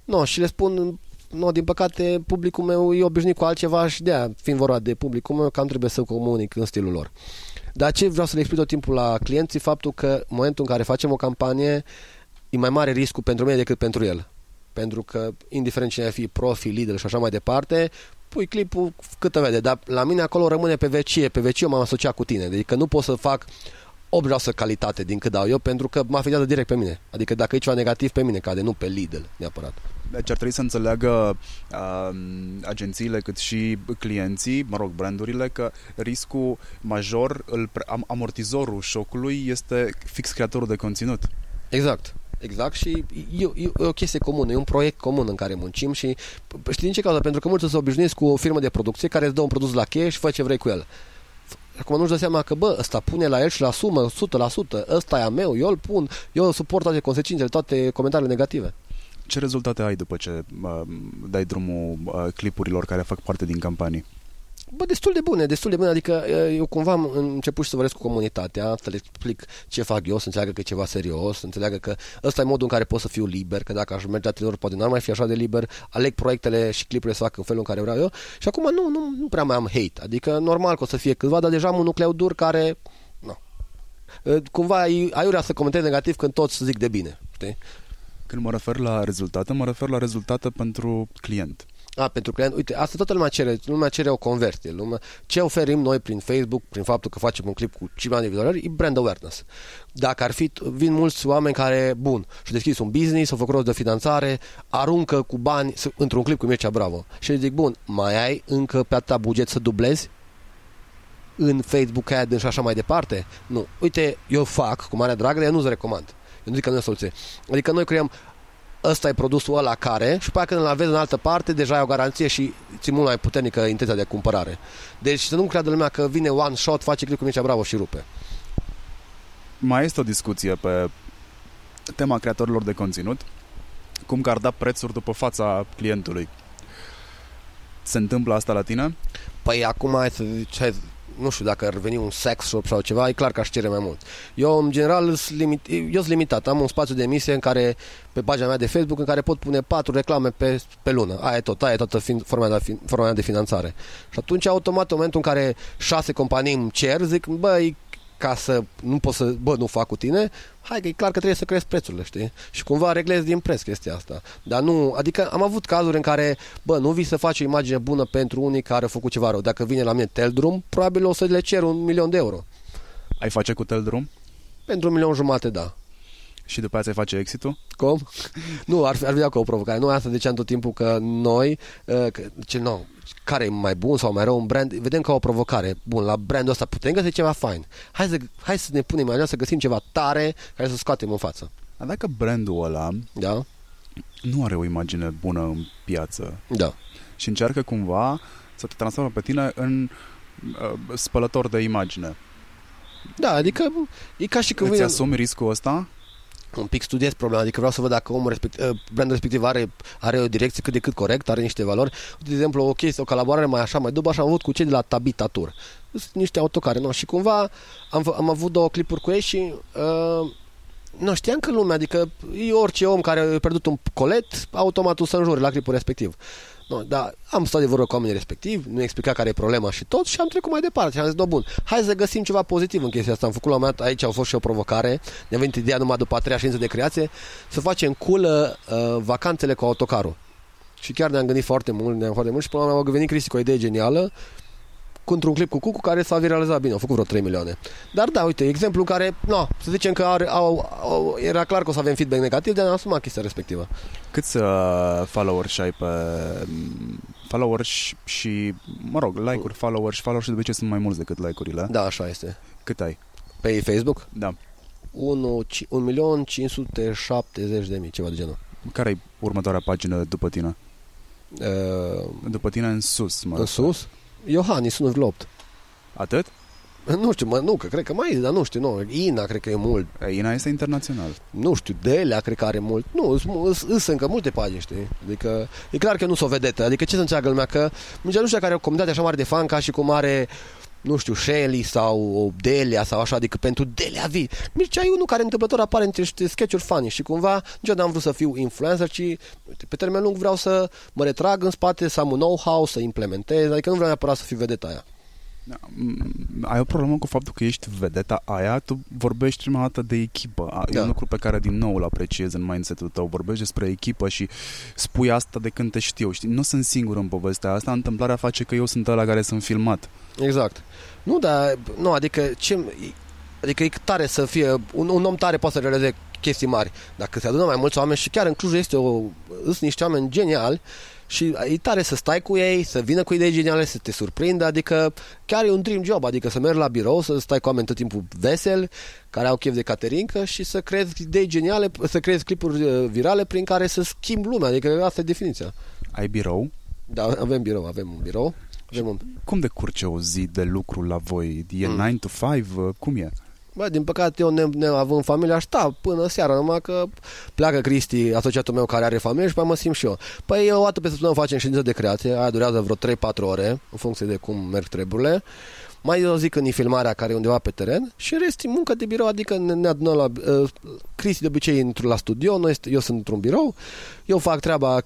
No, și le spun, no, din păcate, publicul meu e obișnuit cu altceva și de aia, fiind vorba de publicul meu, cam trebuie să comunic în stilul lor. Dar ce vreau să le explic tot timpul la clienții, faptul că în momentul în care facem o campanie, e mai mare riscul pentru mine decât pentru el. Pentru că, indiferent cine ar fi profi, lider și așa mai departe, pui clipul cât vede, dar la mine acolo rămâne pe vecie, pe vecie m-am asociat cu tine, deci că nu pot să fac 8% calitate din cât dau eu, pentru că mă afectează direct pe mine. Adică dacă e ceva negativ pe mine cade, nu pe Lidl neapărat. Deci ar trebui să înțeleagă uh, agențiile cât și clienții, mă rog, brandurile, că riscul major, îl, amortizorul șocului este fix creatorul de conținut. Exact. Exact și e, e, e o chestie comună, e un proiect comun în care muncim și știi din ce cauză? Pentru că mulți se obișnuiesc cu o firmă de producție care îți dă un produs la cheie și fă ce vrei cu el. Acum nu-și dă seama că, bă, ăsta pune la el și la sumă 100%, ăsta e a meu, eu îl pun, eu suport toate consecințele, toate comentariile negative. Ce rezultate ai după ce uh, dai drumul uh, clipurilor care fac parte din campanii? Bă, destul de bune, destul de bune, adică eu cumva am început să vorbesc cu comunitatea, să le explic ce fac eu, să înțeleagă că e ceva serios, să înțeleagă că ăsta e modul în care pot să fiu liber, că dacă aș merge la poate n-ar mai fi așa de liber, aleg proiectele și clipurile să fac în felul în care vreau eu și acum nu, nu, nu prea mai am hate, adică normal că o să fie câțiva, dar deja am un nucleu dur care, nu, cumva aiurea să comentez negativ când toți zic de bine, știi? Când mă refer la rezultate, mă refer la rezultate pentru client. A, pentru client, uite, asta toată lumea cere, lumea cere o conversie. Lumea, ce oferim noi prin Facebook, prin faptul că facem un clip cu 5 milioane de vizualizări, e brand awareness. Dacă ar fi, vin mulți oameni care, bun, și deschis un business, au făcut rost de finanțare, aruncă cu bani într-un clip cu Mircea Bravo. Și zic, bun, mai ai încă pe atâta buget să dublezi? în Facebook Ad și așa mai departe? Nu. Uite, eu fac cu mare drag, dar eu nu-ți recomand. Eu nu zic că nu e soluție. Adică noi creăm ăsta e produsul ăla care și pe când îl aveți în altă parte, deja ai o garanție și ți mult mai puternică intenția de cumpărare. Deci să nu creadă lumea că vine one shot, face click cu Mircea Bravo și rupe. Mai este o discuție pe tema creatorilor de conținut cum că ar da prețuri după fața clientului. Se întâmplă asta la tine? Păi acum hai să zici, hai, nu știu dacă ar veni un sex shop sau ceva, e clar că aș cere mai mult. Eu, în general, sunt limit, eu sunt limitat. Am un spațiu de emisie în care, pe pagina mea de Facebook, în care pot pune patru reclame pe, pe lună. Aia e tot, aia e toată fin, forma, de, forma mea de finanțare. Și atunci, automat, în momentul în care șase companii îmi cer, zic, băi, ca să nu pot să, bă, nu fac cu tine, hai că e clar că trebuie să crezi prețurile, știi? Și cumva reglezi din preț chestia asta. Dar nu, adică am avut cazuri în care, bă, nu vii să faci o imagine bună pentru unii care au făcut ceva rău. Dacă vine la mine Teldrum, probabil o să le cer un milion de euro. Ai face cu Teldrum? Pentru un milion jumate, da. Și după aceea ți-ai face exit-ul? Cum? nu, ar, ar vedea ca o provocare. Noi asta ziceam tot timpul că noi, uh, că, ce, no, care e mai bun sau mai rău un brand, vedem ca o provocare. Bun, la brandul ăsta putem găsi ceva fain. Hai să, hai să ne punem mai să găsim ceva tare care să scoatem în față. Dar dacă brandul ăla da? nu are o imagine bună în piață da. și încearcă cumva să te transformă pe tine în uh, spălător de imagine. Da, adică e ca și când... Îți asumi riscul ăsta? Un pic studiez problema, adică vreau să văd dacă omul respectiv, uh, brandul respectiv are, are o direcție cât de cât corect, are niște valori. De exemplu, o chestie, o colaborare mai așa, mai după așa am avut cu cei de la Tabita Tour. Sunt niște autocare, nu? Și cumva am, am avut două clipuri cu ei și uh, nu știam că lumea, adică e orice om care a pierdut un colet, automat o să înjure la clipul respectiv. Nu, dar am stat de vorbă cu oamenii respectivi, nu explica care e problema și tot și am trecut mai departe și am zis, no, bun, hai să găsim ceva pozitiv în chestia asta. Am făcut la un moment aici au fost și o provocare, ne-a venit ideea numai după a treia ședință de creație, să facem culă uh, vacanțele cu autocarul. Și chiar ne-am gândit foarte mult, ne-am foarte mult și până la urmă a venit Cristi cu o idee genială într-un clip cu Cucu care s-a viralizat bine, au făcut vreo 3 milioane. Dar da, uite, exemplu în care, no, să zicem că are, au, au, era clar că o să avem feedback negativ, de a asumat chestia respectivă. Câți uh, followers ai pe followers și, mă rog, like-uri, followers și followers de obicei sunt mai mulți decât like-urile. Da, așa este. Cât ai? Pe Facebook? Da. 1.570.000, de mii, ceva de genul. Care e următoarea pagină după tine? Uh, după tine în sus, mă În sus? Iohannis 1,8. Atât? Nu știu, mă, nu, că cred că mai e, dar nu știu, nu. Ina cred că e mult. Ina este internațional. Nu știu, Delea cred că are mult. Nu, sunt încă multe pagini, știi? Adică, e clar că nu sunt o vedetă. Adică ce să înțeleagă lumea? Că nici nu știu care are o comunitate așa mare de fan ca și cum are nu știu, Shelly sau Delia sau așa, adică pentru Delia vii. Mircea e unul care întâmplător apare între niște sketch-uri funny și cumva niciodată n-am vrut să fiu influencer, ci pe termen lung vreau să mă retrag în spate, să am un know-how, să implementez, adică nu vreau neapărat să fiu vedeta aia. Da, ai o problemă cu faptul că ești vedeta aia, tu vorbești prima dată de echipă. Da. E un lucru pe care din nou îl apreciez în mindset-ul tău. Vorbești despre echipă și spui asta de când te știu. Știi? Nu sunt singur în povestea asta, întâmplarea face că eu sunt ăla care sunt filmat. Exact. Nu, dar, nu, adică ce, Adică e tare să fie, un, un om tare poate să realizeze chestii mari. Dacă se adună mai mulți oameni și chiar în Cluj este o, sunt niște oameni geniali și e tare să stai cu ei, să vină cu idei geniale, să te surprindă, adică chiar e un dream job, adică să mergi la birou, să stai cu oameni tot timpul vesel, care au chef de caterincă și să creezi idei geniale, să creezi clipuri uh, virale prin care să schimbi lumea, adică asta e definiția. Ai birou? Da, avem birou, avem un birou. Avem un... Cum decurge o zi de lucru la voi? E mm. 9 to 5? Cum e? Bă, din păcate eu ne, ne având familia, sta până seara, numai că pleacă Cristi, asociatul meu care are familie și pe mă simt și eu. Păi o dată pe săptămână facem ședință de creație, aia durează vreo 3-4 ore, în funcție de cum merg treburile. Mai o zi când e filmarea care e undeva pe teren și în rest muncă de birou, adică ne, ne adunăm la... Uh, Cristi de obicei intru la studio, noi, eu sunt într-un birou, eu fac treaba,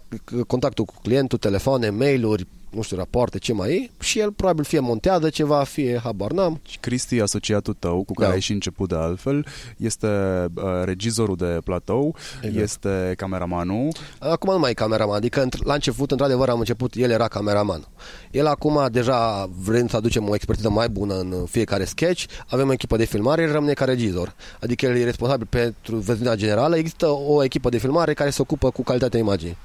contactul cu clientul, telefoane, mail-uri, nu știu, rapoarte, ce mai e și el probabil fie montează ceva, fie habar n-am. Cristi, asociatul tău, cu care da. ai și început de altfel, este uh, regizorul de platou, exact. este cameramanul. Acum nu mai e cameraman, adică la început, într-adevăr, am început, el era cameraman. El acum, deja vrem să aducem o expertiză mai bună în fiecare sketch, avem o echipă de filmare, el rămâne ca regizor. Adică el e responsabil pentru versiunea generală, există o echipă de filmare care se ocupă cu calitatea imaginii.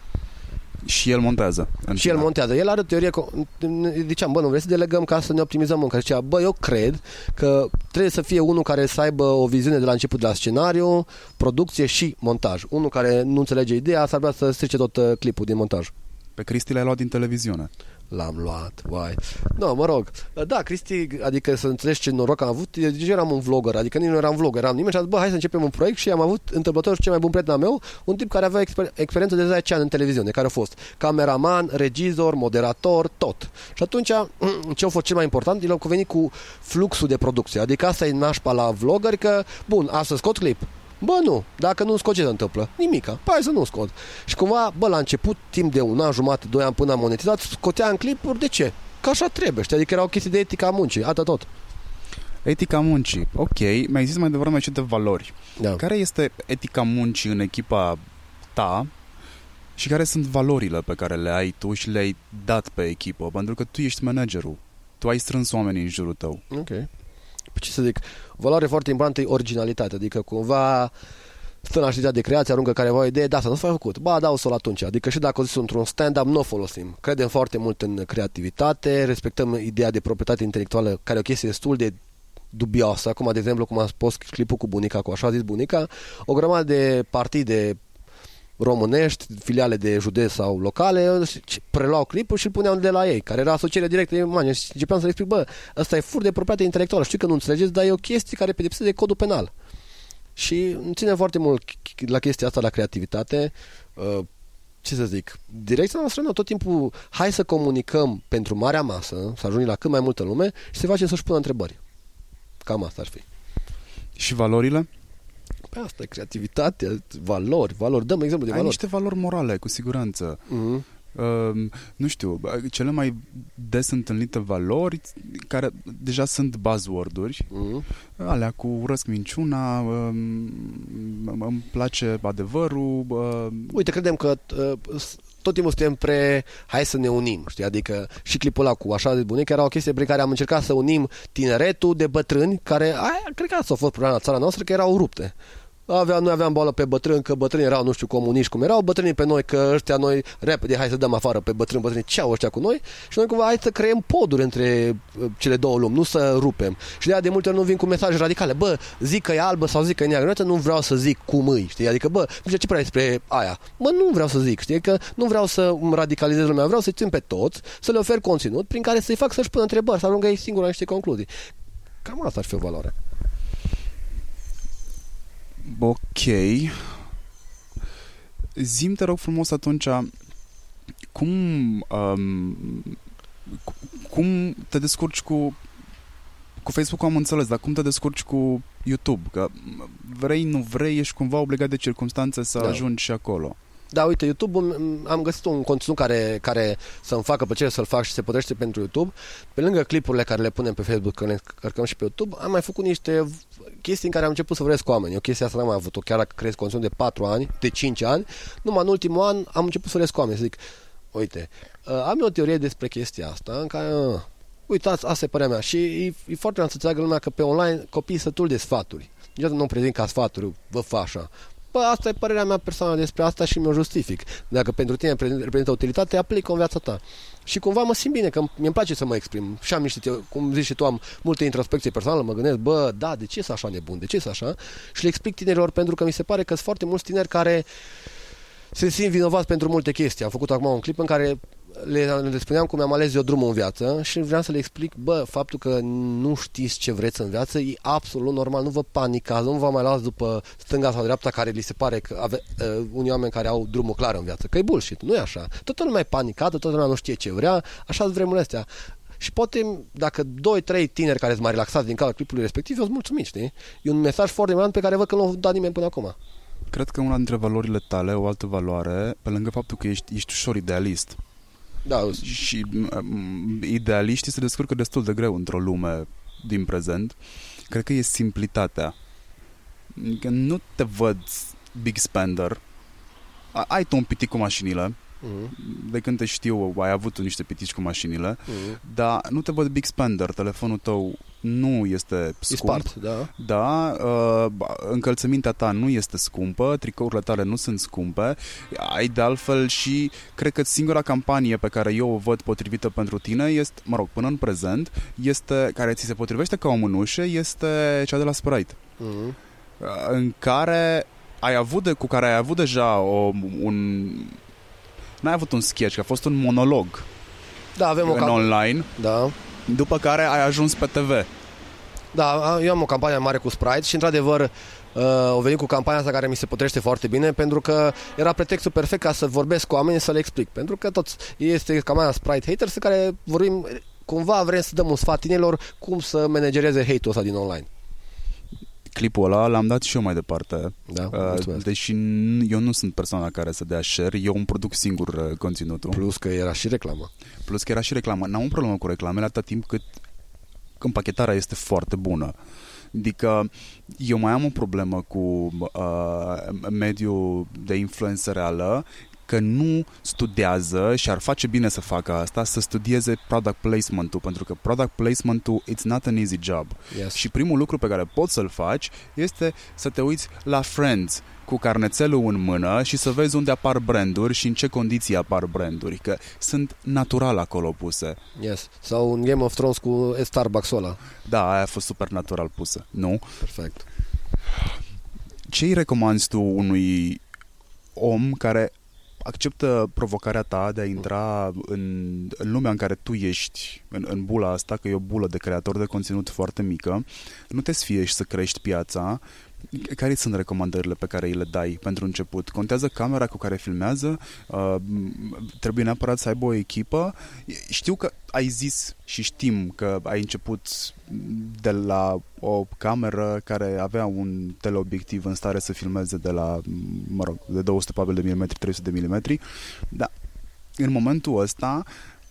Și el montează. Și el montează. El are o teorie, ziceam, bă, nu vrei să delegăm ca să ne optimizăm munca. Zicea, bă, eu cred că trebuie să fie unul care să aibă o viziune de la început de la scenariu, producție și montaj. Unul care nu înțelege ideea, s-ar putea să strice tot uh, clipul din montaj. Pe Cristi l-ai luat din televiziune. L-am luat, vai. No, mă rog. Da, Cristi, adică să înțelegi ce noroc am avut, eu deja eram un vlogger, adică nici nu eram vlogger, eram nimeni și a zis, bă, hai să începem un proiect și am avut întâmplător cel mai bun prieten al meu, un tip care avea exper- experiență de 10 ani în televiziune, care a fost cameraman, regizor, moderator, tot. Și atunci, ce a fost cel mai important, el a venit cu fluxul de producție, adică asta e nașpa la vlogger, că, bun, astăzi scot clip, Bă, nu. Dacă nu scot, ce se întâmplă? Nimica. Păi să nu scot. Și cumva, bă, la început, timp de un an jumate, doi ani până am monetizat, scotea în clipuri. De ce? Că așa trebuie, știi? Adică era o chestie de etica muncii. Atât tot. Etica muncii. Ok. Mi-ai zis mai devreme și de valori. Da. Care este etica muncii în echipa ta și care sunt valorile pe care le ai tu și le-ai dat pe echipă? Pentru că tu ești managerul. Tu ai strâns oamenii în jurul tău. Ok. Păi ce să zic, valoare foarte importantă e originalitate, adică cumva stă în așteptarea de creație, aruncă careva o idee, da, să nu s-a făcut, ba, da, o să-l atunci. Adică și dacă o zis într-un stand-up, nu o folosim. Credem foarte mult în creativitate, respectăm ideea de proprietate intelectuală, care e o chestie destul de dubioasă. Acum, de exemplu, cum am spus clipul cu bunica, cu așa zis bunica, o grămadă de partide românești, filiale de județ sau locale, preluau clipul și îl puneau de la ei, care era asocierea directă de mani. Și începeam să le explic, bă, ăsta e fur de proprietate intelectuală, știu că nu înțelegeți, dar e o chestie care pedepsește de codul penal. Și îmi ține foarte mult la chestia asta, la creativitate, uh, ce să zic, direcția noastră nu, tot timpul hai să comunicăm pentru marea masă, să ajungem la cât mai multă lume și să facem să-și pună întrebări. Cam asta ar fi. Și valorile? Pe asta e creativitatea, valori, valori. Dăm exemplu de Ai valori. niște valori morale, cu siguranță. Mm-hmm. Uh, nu știu, cele mai des întâlnite valori care deja sunt buzzword-uri, Mm-hmm. alea cu urăsc minciuna, uh, îmi place adevărul. Uh, Uite, credem că uh, tot timpul suntem pre hai să ne unim, știi? Adică și clipul ăla cu așa de bunic era o chestie prin care am încercat să unim tineretul de bătrâni care, aia, cred că asta a fost problema la țara noastră, că erau rupte. Avea, noi aveam boală pe bătrâni, că bătrânii erau, nu știu, comuniști cum erau, bătrânii pe noi, că ăștia noi, repede, hai să dăm afară pe bătrâni, bătrâni, ce au ăștia cu noi? Și noi cumva hai să creăm poduri între uh, cele două lumi, nu să rupem. Și de aia de multe ori nu vin cu mesaje radicale, bă, zic că e albă sau zic că e neagră, nu vreau să zic cum îi, știi? Adică, bă, nu știu ce prea despre aia. Mă, nu vreau să zic, știi? Că nu vreau să îmi radicalizez lumea, vreau să-i țin pe toți, să le ofer conținut prin care să-i fac să-și pună întrebări, să ajungă ei singur la niște concluzii. Cam asta ar fi o valoare. Ok. Zim, te rog frumos atunci, cum, um, cum te descurci cu cu Facebook am înțeles, dar cum te descurci cu YouTube? Că vrei, nu vrei, ești cumva obligat de circunstanțe să Da. ajungi și acolo. Da, uite, YouTube am găsit un conținut care, care să-mi facă plăcere să-l fac și se potrivește pentru YouTube. Pe lângă clipurile care le punem pe Facebook, că le cărcăm și pe YouTube, am mai făcut niște chestii în care am început să vorbesc cu oameni. O chestie asta n-am mai avut-o, chiar dacă crezi conținut de 4 ani, de 5 ani, numai în ultimul an am început să vorbesc cu oameni, să zic, uite, uh, am eu o teorie despre chestia asta, în care, uh, uitați, asta e părerea mea. Și e, e foarte important să înțeleagă lumea că pe online copiii sătul de sfaturi. Niciodată nu prezint ca sfaturi, vă fa așa. Bă, asta e părerea mea personală despre asta și mi-o justific. Dacă pentru tine reprezintă utilitate, aplică în viața ta. Și cumva mă simt bine, că mi-mi place să mă exprim. Și am niște, teo- cum zici și tu, am multe introspecție personală, mă gândesc, bă, da, de ce sunt așa nebun, de ce sunt așa? Și le explic tinerilor pentru că mi se pare că sunt foarte mulți tineri care se simt vinovați pentru multe chestii. Am făcut acum un clip în care le, le spuneam cum mi-am ales eu drumul în viață și vreau să le explic, bă, faptul că nu știți ce vreți în viață e absolut normal, nu vă panicați, nu vă mai luați după stânga sau dreapta care li se pare că ave, uh, unii oameni care au drumul clar în viață, că e bullshit, nu e așa. Toată lumea e panicată, toată lumea nu știe ce vrea, așa sunt vremurile astea. Și poate, dacă 2-3 tineri care sunt mai relaxați din cauza clipului respectiv, eu sunt mulțumit, știi? E un mesaj foarte important pe care văd că nu l-a dat nimeni până acum. Cred că una dintre valorile tale, o altă valoare, pe lângă faptul că ești, ești ușor idealist, Da, și um, idealiștii se descurcă destul de greu într-o lume din prezent. Cred că e simplitatea. Adică nu te văd big spender. A- Ai tu un pitic cu mașinile. mm-hmm. De când te știu, ai avut tu niște pitici cu mașinile. Mm-hmm. Dar nu te văd big spender. Telefonul tău nu este E scump. spart, da. Da, uh, încălțămintea ta nu este scumpă, tricourile tale nu sunt scumpe, ai de altfel și cred că singura campanie pe care eu o văd potrivită pentru tine este, mă rog, până în prezent, este, care ți se potrivește ca o mânușă, este cea de la Sprite, Mm-hmm. uh, în care ai avut de, cu care ai avut deja o, un n-ai avut un sketch, a fost un monolog Da, avem o în cam... online, Da. După care ai ajuns pe TV. Da, eu am o campanie mare cu Sprite și într-adevăr uh, au venit cu campania asta care mi se potrește foarte bine pentru că era pretextul perfect ca să vorbesc cu oamenii să le explic. Pentru că toți este campania Sprite Haters în care vorbim cumva vrem să dăm un sfat tinerilor cum să managereze hate-ul ăsta din online. Clipul ăla l-am dat și eu mai departe. Da, Uh, mulțumesc. deși n- eu nu sunt persoana care să dea share, eu îmi produc singur uh, conținutul. Plus că era și reclamă. Plus că era și reclamă. N-am un problemă cu reclamele atâta timp cât împachetarea este foarte bună. Adică eu mai am o problemă cu uh, mediul de influență reală că nu studiază și ar face bine să facă asta, să studieze product placement-ul, pentru că product placement-ul it's not an easy job. Yes. Și primul lucru pe care poți să-l faci este să te uiți la Friends cu carnețelul în mână și să vezi unde apar branduri și în ce condiții apar branduri, că sunt natural acolo puse. yes. Sau un Game of Thrones cu Starbucks-ul ăla. Da, aia a fost super natural pusă. Nu? Perfect. Ce îi recomanzi tu unui om care acceptă provocarea ta de a intra în, în lumea în care tu ești, în, în bula asta, că e o bulă de creator de conținut foarte mică, nu te sfie și să crești piața, care sunt recomandările pe care îi le dai pentru început? Contează camera cu care filmează? Uh, trebuie neapărat să aibă o echipă? Știu că ai zis și știm că ai început de la o cameră care avea un teleobiectiv în stare să filmeze de la, mă rog, de 200 probabil de milimetri, 300 de milimetri, dar în momentul ăsta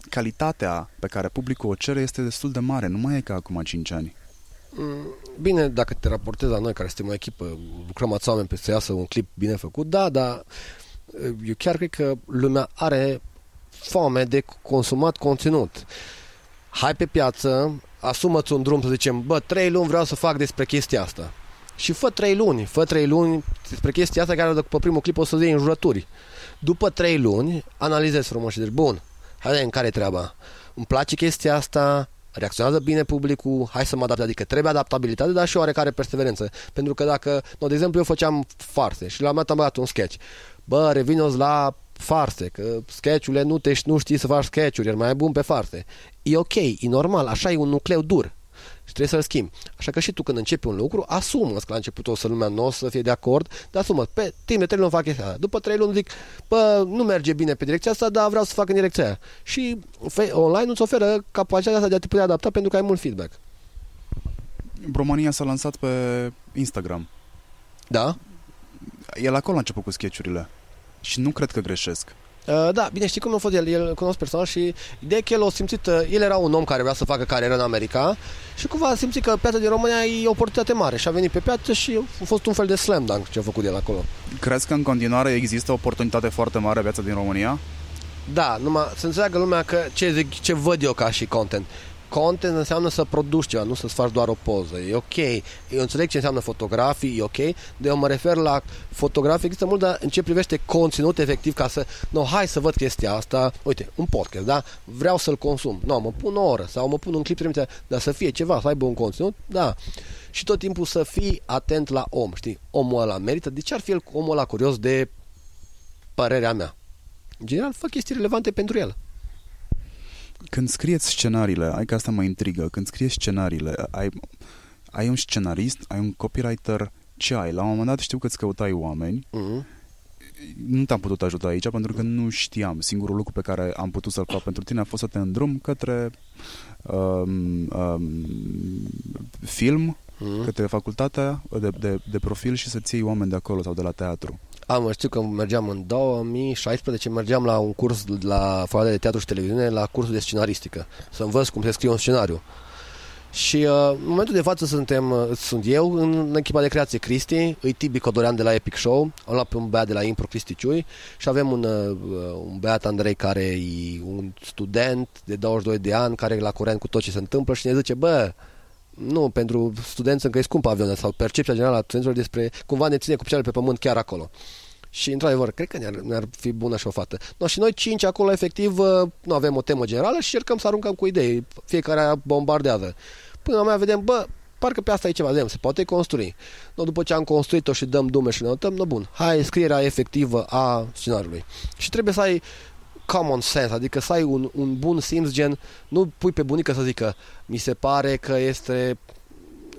calitatea pe care publicul o cere este destul de mare, nu mai e ca acum 5 ani. Mm, Bine, dacă te raportezi la noi, care suntem o echipă, lucrăm ați oameni pe să iasă un clip bine făcut, da, dar eh, eu chiar cred că lumea are foame de consumat conținut. Hai pe piață, asumă-ți un drum să zicem, bă, trei luni vreau să fac despre chestia asta. Și fă trei luni, fă trei luni despre chestia asta care după primul clip o să iei în jurături. După trei luni, analizezi frumos și zici, bun, hai în care e treaba? Îmi place chestia asta, reacționează bine publicul, hai să mă adapt, adică trebuie adaptabilitate, dar și oarecare perseverență. Pentru că dacă, no, de exemplu, eu făceam farse și la un moment dat am băgat un sketch. Bă, revinoți la farse, că sketchurile nu, te, nu știi să faci sketchuri, e mai bun pe farse. E ok, e normal, așa e un nucleu dur și trebuie să-l schimbi. Așa că și tu când începi un lucru, asumă că la început o să lumea nu o să fie de acord, dar asumă, pe timp de trei luni fac chestia aia. După trei luni zic, bă, nu merge bine pe direcția asta, dar vreau să fac în direcția aia. Și fe- online îți oferă capacitatea asta de a te putea adapta pentru că ai mult feedback. România s-a lansat pe Instagram. Da? El acolo a început cu sketchurile. Și nu cred că greșesc. Uh, da, bine, știi cum a fost el? El îl cunosc personal și ideea e că el a simțit, uh, el era un om care vrea să facă carieră în America și cumva a simțit că piața din România e o oportunitate mare și a venit pe piață și a fost un fel de slam dunk ce a făcut el acolo. Crezi că în continuare există o oportunitate foarte mare viața din România? Da, numai să înțeleagă lumea că ce, zic, ce văd eu ca și content. Content înseamnă să produci ceva, nu să-ți faci doar o poză. E ok. Eu înțeleg ce înseamnă fotografii, e ok. De eu mă refer la fotografii, există mult, dar în ce privește conținut efectiv, ca să, no, hai să văd chestia asta, uite, un podcast, da? Vreau să-l consum. Nu, mă pun o oră sau mă pun un clip trimite, dar să fie ceva, să aibă un conținut, da. Și tot timpul să fii atent la om, știi? Omul ăla merită. De ce ar fi el, omul ăla curios de părerea mea? În general, fă chestii relevante pentru el. Când scrieți scenariile, ai că asta mă intrigă, când scrieți scenariile, ai, ai un scenarist, ai un copywriter, ce ai? La un moment dat știu că îți căutai oameni, Mm-hmm. nu te-am putut ajuta aici pentru că nu știam. Singurul lucru pe care am putut să-l fac pentru tine a fost să te îndrum către um, um, film, Mm-hmm. către facultatea de, de, de profil și să-ți iei oameni de acolo sau de la teatru. Am, știu că mergeam în 2016, mergeam la un curs la Facultatea de Teatru și Televiziune, la cursul de scenaristică, să învăț cum se scrie un scenariu. Și uh, în momentul de față suntem, uh, sunt eu în echipa de creație Cristi, îi Tibi Codorean de la Epic Show, am luat pe un băiat de la Impro Cristi Ciui și avem un, uh, un băiat Andrei care e un student de 22 de ani, care e la curent cu tot ce se întâmplă și ne zice, bă, nu, pentru studenți încă e scumpă avionul sau percepția generală a studenților despre cumva ne ține cu picioarele pe pământ chiar acolo. Și, într-adevăr, cred că ne-ar, ne-ar fi bună și o fată. No, și noi cinci acolo, efectiv, uh, nu avem o temă generală și încercăm să aruncăm cu idei. Fiecare bombardează. Până la mai vedem, bă, parcă pe asta e ceva, vedem, se poate construi. No, după ce am construit-o și dăm dume și ne notăm, no bun, hai scrierea efectivă a scenariului. Și trebuie să ai common sense, adică să ai un, un bun simț, gen, nu pui pe bunică să zică, mi se pare că este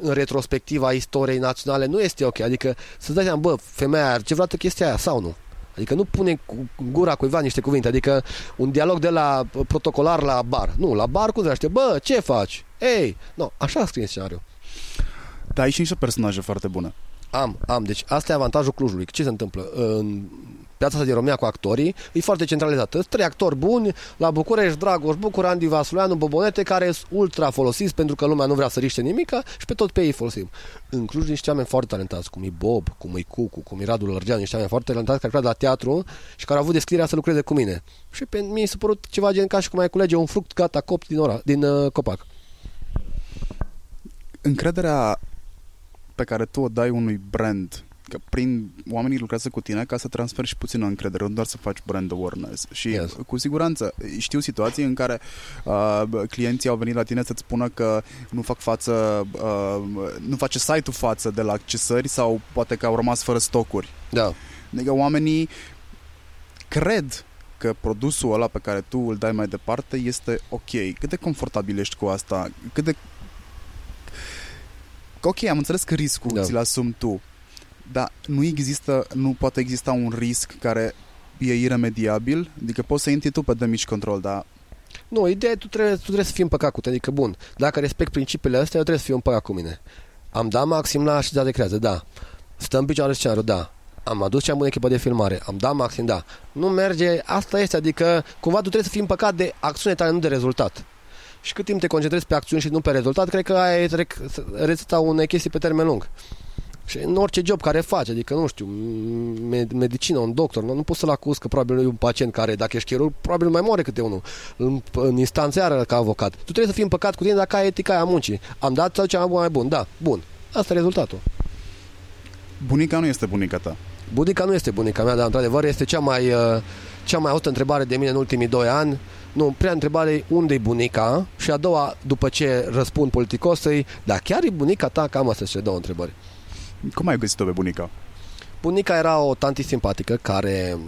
în retrospectiva istoriei naționale, nu este ok, adică să-ți dai seama, bă, femeia are ce vreodată chestia aia sau nu. Adică nu pune cu gura cuiva niște cuvinte, adică un dialog de la protocolar la bar. Nu, la bar cum se bă, ce faci? Ei, nu, așa scrie scenariul. Da, ai și niște personaje foarte bune. Am, am. Deci asta e avantajul Clujului. Ce se întâmplă? În piața asta din România cu actorii, e foarte centralizată. Sunt trei actori buni, la București, Dragoș Bucur, Andy Vasuleanu, Bobonete, care sunt ultra folosiți pentru că lumea nu vrea să riște nimic și pe tot pe ei folosim. În Cluj niște oameni foarte talentați, cum e Bob, cum e Cucu, cum e Radu Lărgean, niște oameni foarte talentați care lucrează la teatru și care au avut descrierea să lucreze cu mine. Și pe mine s-a părut ceva gen ca și cum ai culege un fruct gata copt din, ora, din uh, copac. Încrederea pe care tu o dai unui brand că prin oamenii lucrează cu tine ca să transferi și puțină încredere, nu doar să faci brand awareness. Și yes. cu siguranță știu situații în care uh, clienții au venit la tine să-ți spună că nu fac față, uh, nu face site-ul față de la accesări sau poate că au rămas fără stocuri. Da. Adică oamenii cred că produsul ăla pe care tu îl dai mai departe este ok. Cât de confortabil ești cu asta? Cât de ok, am înțeles că riscul da. ți-l asumi tu, dar nu există, nu poate exista un risc care e iremediabil, adică poți să intri tu pe damage control, dar nu, ideea e tu trebuie, tu trebuie să fii împăcat cu tine, adică bun, dacă respect principiile astea, eu trebuie să fiu împăcat cu mine. Am dat maxim la așezat de crează, da. Stăm în picioare scenariu, da. Am adus cea bună echipă de filmare, am dat maxim, da. Nu merge, asta este, adică cumva tu trebuie să fii împăcat de acțiune tale, nu de rezultat. Și cât timp te concentrezi pe acțiuni și nu pe rezultat, cred că ai e rețeta unei chestii pe termen lung. Și în orice job care faci, adică, nu știu, medicină, un doctor, nu, nu poți să-l acuz că probabil e un pacient care, dacă ești chirurg, probabil mai moare câte unul în, în instanțeară ca avocat. Tu trebuie să fii împăcat cu tine dacă ai etica aia muncii. Am dat sau cea mai bun, da, bun. Asta e rezultatul. Bunica nu este bunica ta. Bunica nu este bunica mea, dar într-adevăr este cea mai, uh, cea mai aută întrebare de mine în ultimii doi ani nu, prea întrebare unde e bunica și a doua, după ce răspund politicos, e, da, chiar e bunica ta? Cam astea sunt două întrebări. Cum ai găsit-o pe bunica? Bunica era o tanti simpatică care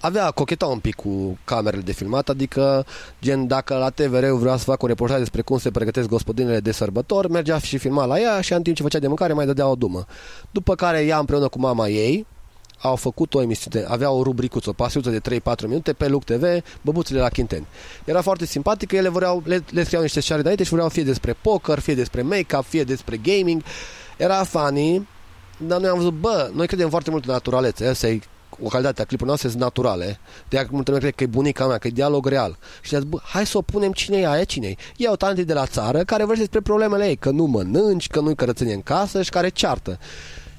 avea cocheta un pic cu camerele de filmat, adică gen dacă la TVR vrea să facă un reportaj despre cum se pregătesc gospodinele de sărbători, mergea și filma la ea și în timp ce făcea de mâncare mai dădea o dumă. După care ea împreună cu mama ei, au făcut o emisiune, avea o rubricuță, o pasiuță de 3-4 minute pe Luc TV, băbuțele la Quinteni. Era foarte simpatic, ele vreau, le, le scriau niște scenarii de aici și vreau fie despre poker, fie despre make-up, fie despre gaming. Era funny, dar noi am văzut, bă, noi credem foarte mult în naturalețe, asta e o calitate a clipurilor noastre sunt naturale. De aceea multă lume cred că e bunica mea, că e dialog real. Și ne bă, hai să o punem cine e aia, cine e. E o tante de la țară care vorbește despre problemele ei, că nu mănânci, că nu-i cărățenie în casă și care ceartă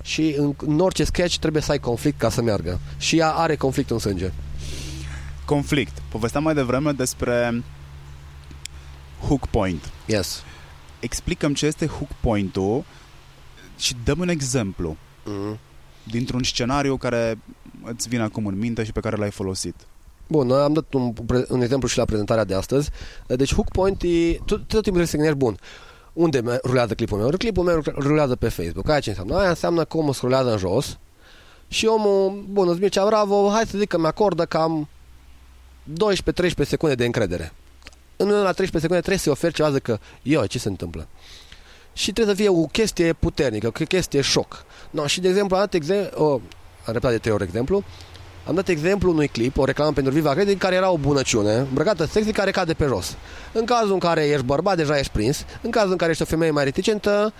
și în, în orice sketch trebuie să ai conflict ca să meargă. Și ea are conflict în sânge. Conflict. Povesteam mai devreme despre hook point. Yes. Explicăm ce este hook point-ul și dăm un exemplu mm-hmm. dintr-un scenariu care îți vine acum în minte și pe care l-ai folosit. Bun, am dat un, un exemplu și la prezentarea de astăzi. Deci hook point e, tot, tot timpul trebuie să gândești, bun, unde rulează clipul meu? Clipul meu rulează pe Facebook. Aia ce înseamnă? Aia înseamnă că omul scrollează în jos și omul, bun, îți Mircea Bravo, hai să zic că mi-acordă cam 12-13 secunde de încredere. În la 13 secunde trebuie să-i oferi ceva, că, eu, ce se întâmplă? Și trebuie să fie o chestie puternică, o chestie șoc. No, și de exemplu, am dat exemplu, oh, am repetat de trei ori exemplu, am dat exemplu unui clip, o reclamă pentru Viva Credit, în care era o bunăciune, îmbrăcată sexy, care cade pe jos. În cazul în care ești bărbat, deja ești prins. În cazul în care ești o femeie mai reticentă,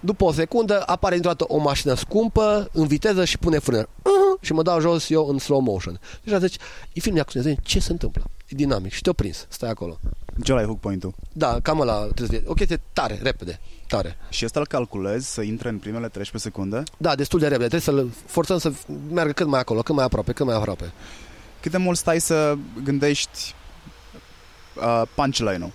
după o secundă apare dintr-o dată o mașină scumpă, în viteză și pune frână. Uh-huh, și mă dau jos eu în slow motion. Deci zici, e film de acțiune, ce se întâmplă? E dinamic și te-o prins, stai acolo. Ce ai hook point-ul? Da, cam ăla trebuie să fie. O chestie tare, repede tare. Și asta îl calculezi să intre în primele 13 secunde? Da, destul de repede. Trebuie să-l forțăm să meargă cât mai acolo, cât mai aproape, cât mai aproape. Cât de mult stai să gândești uh, punchline-ul?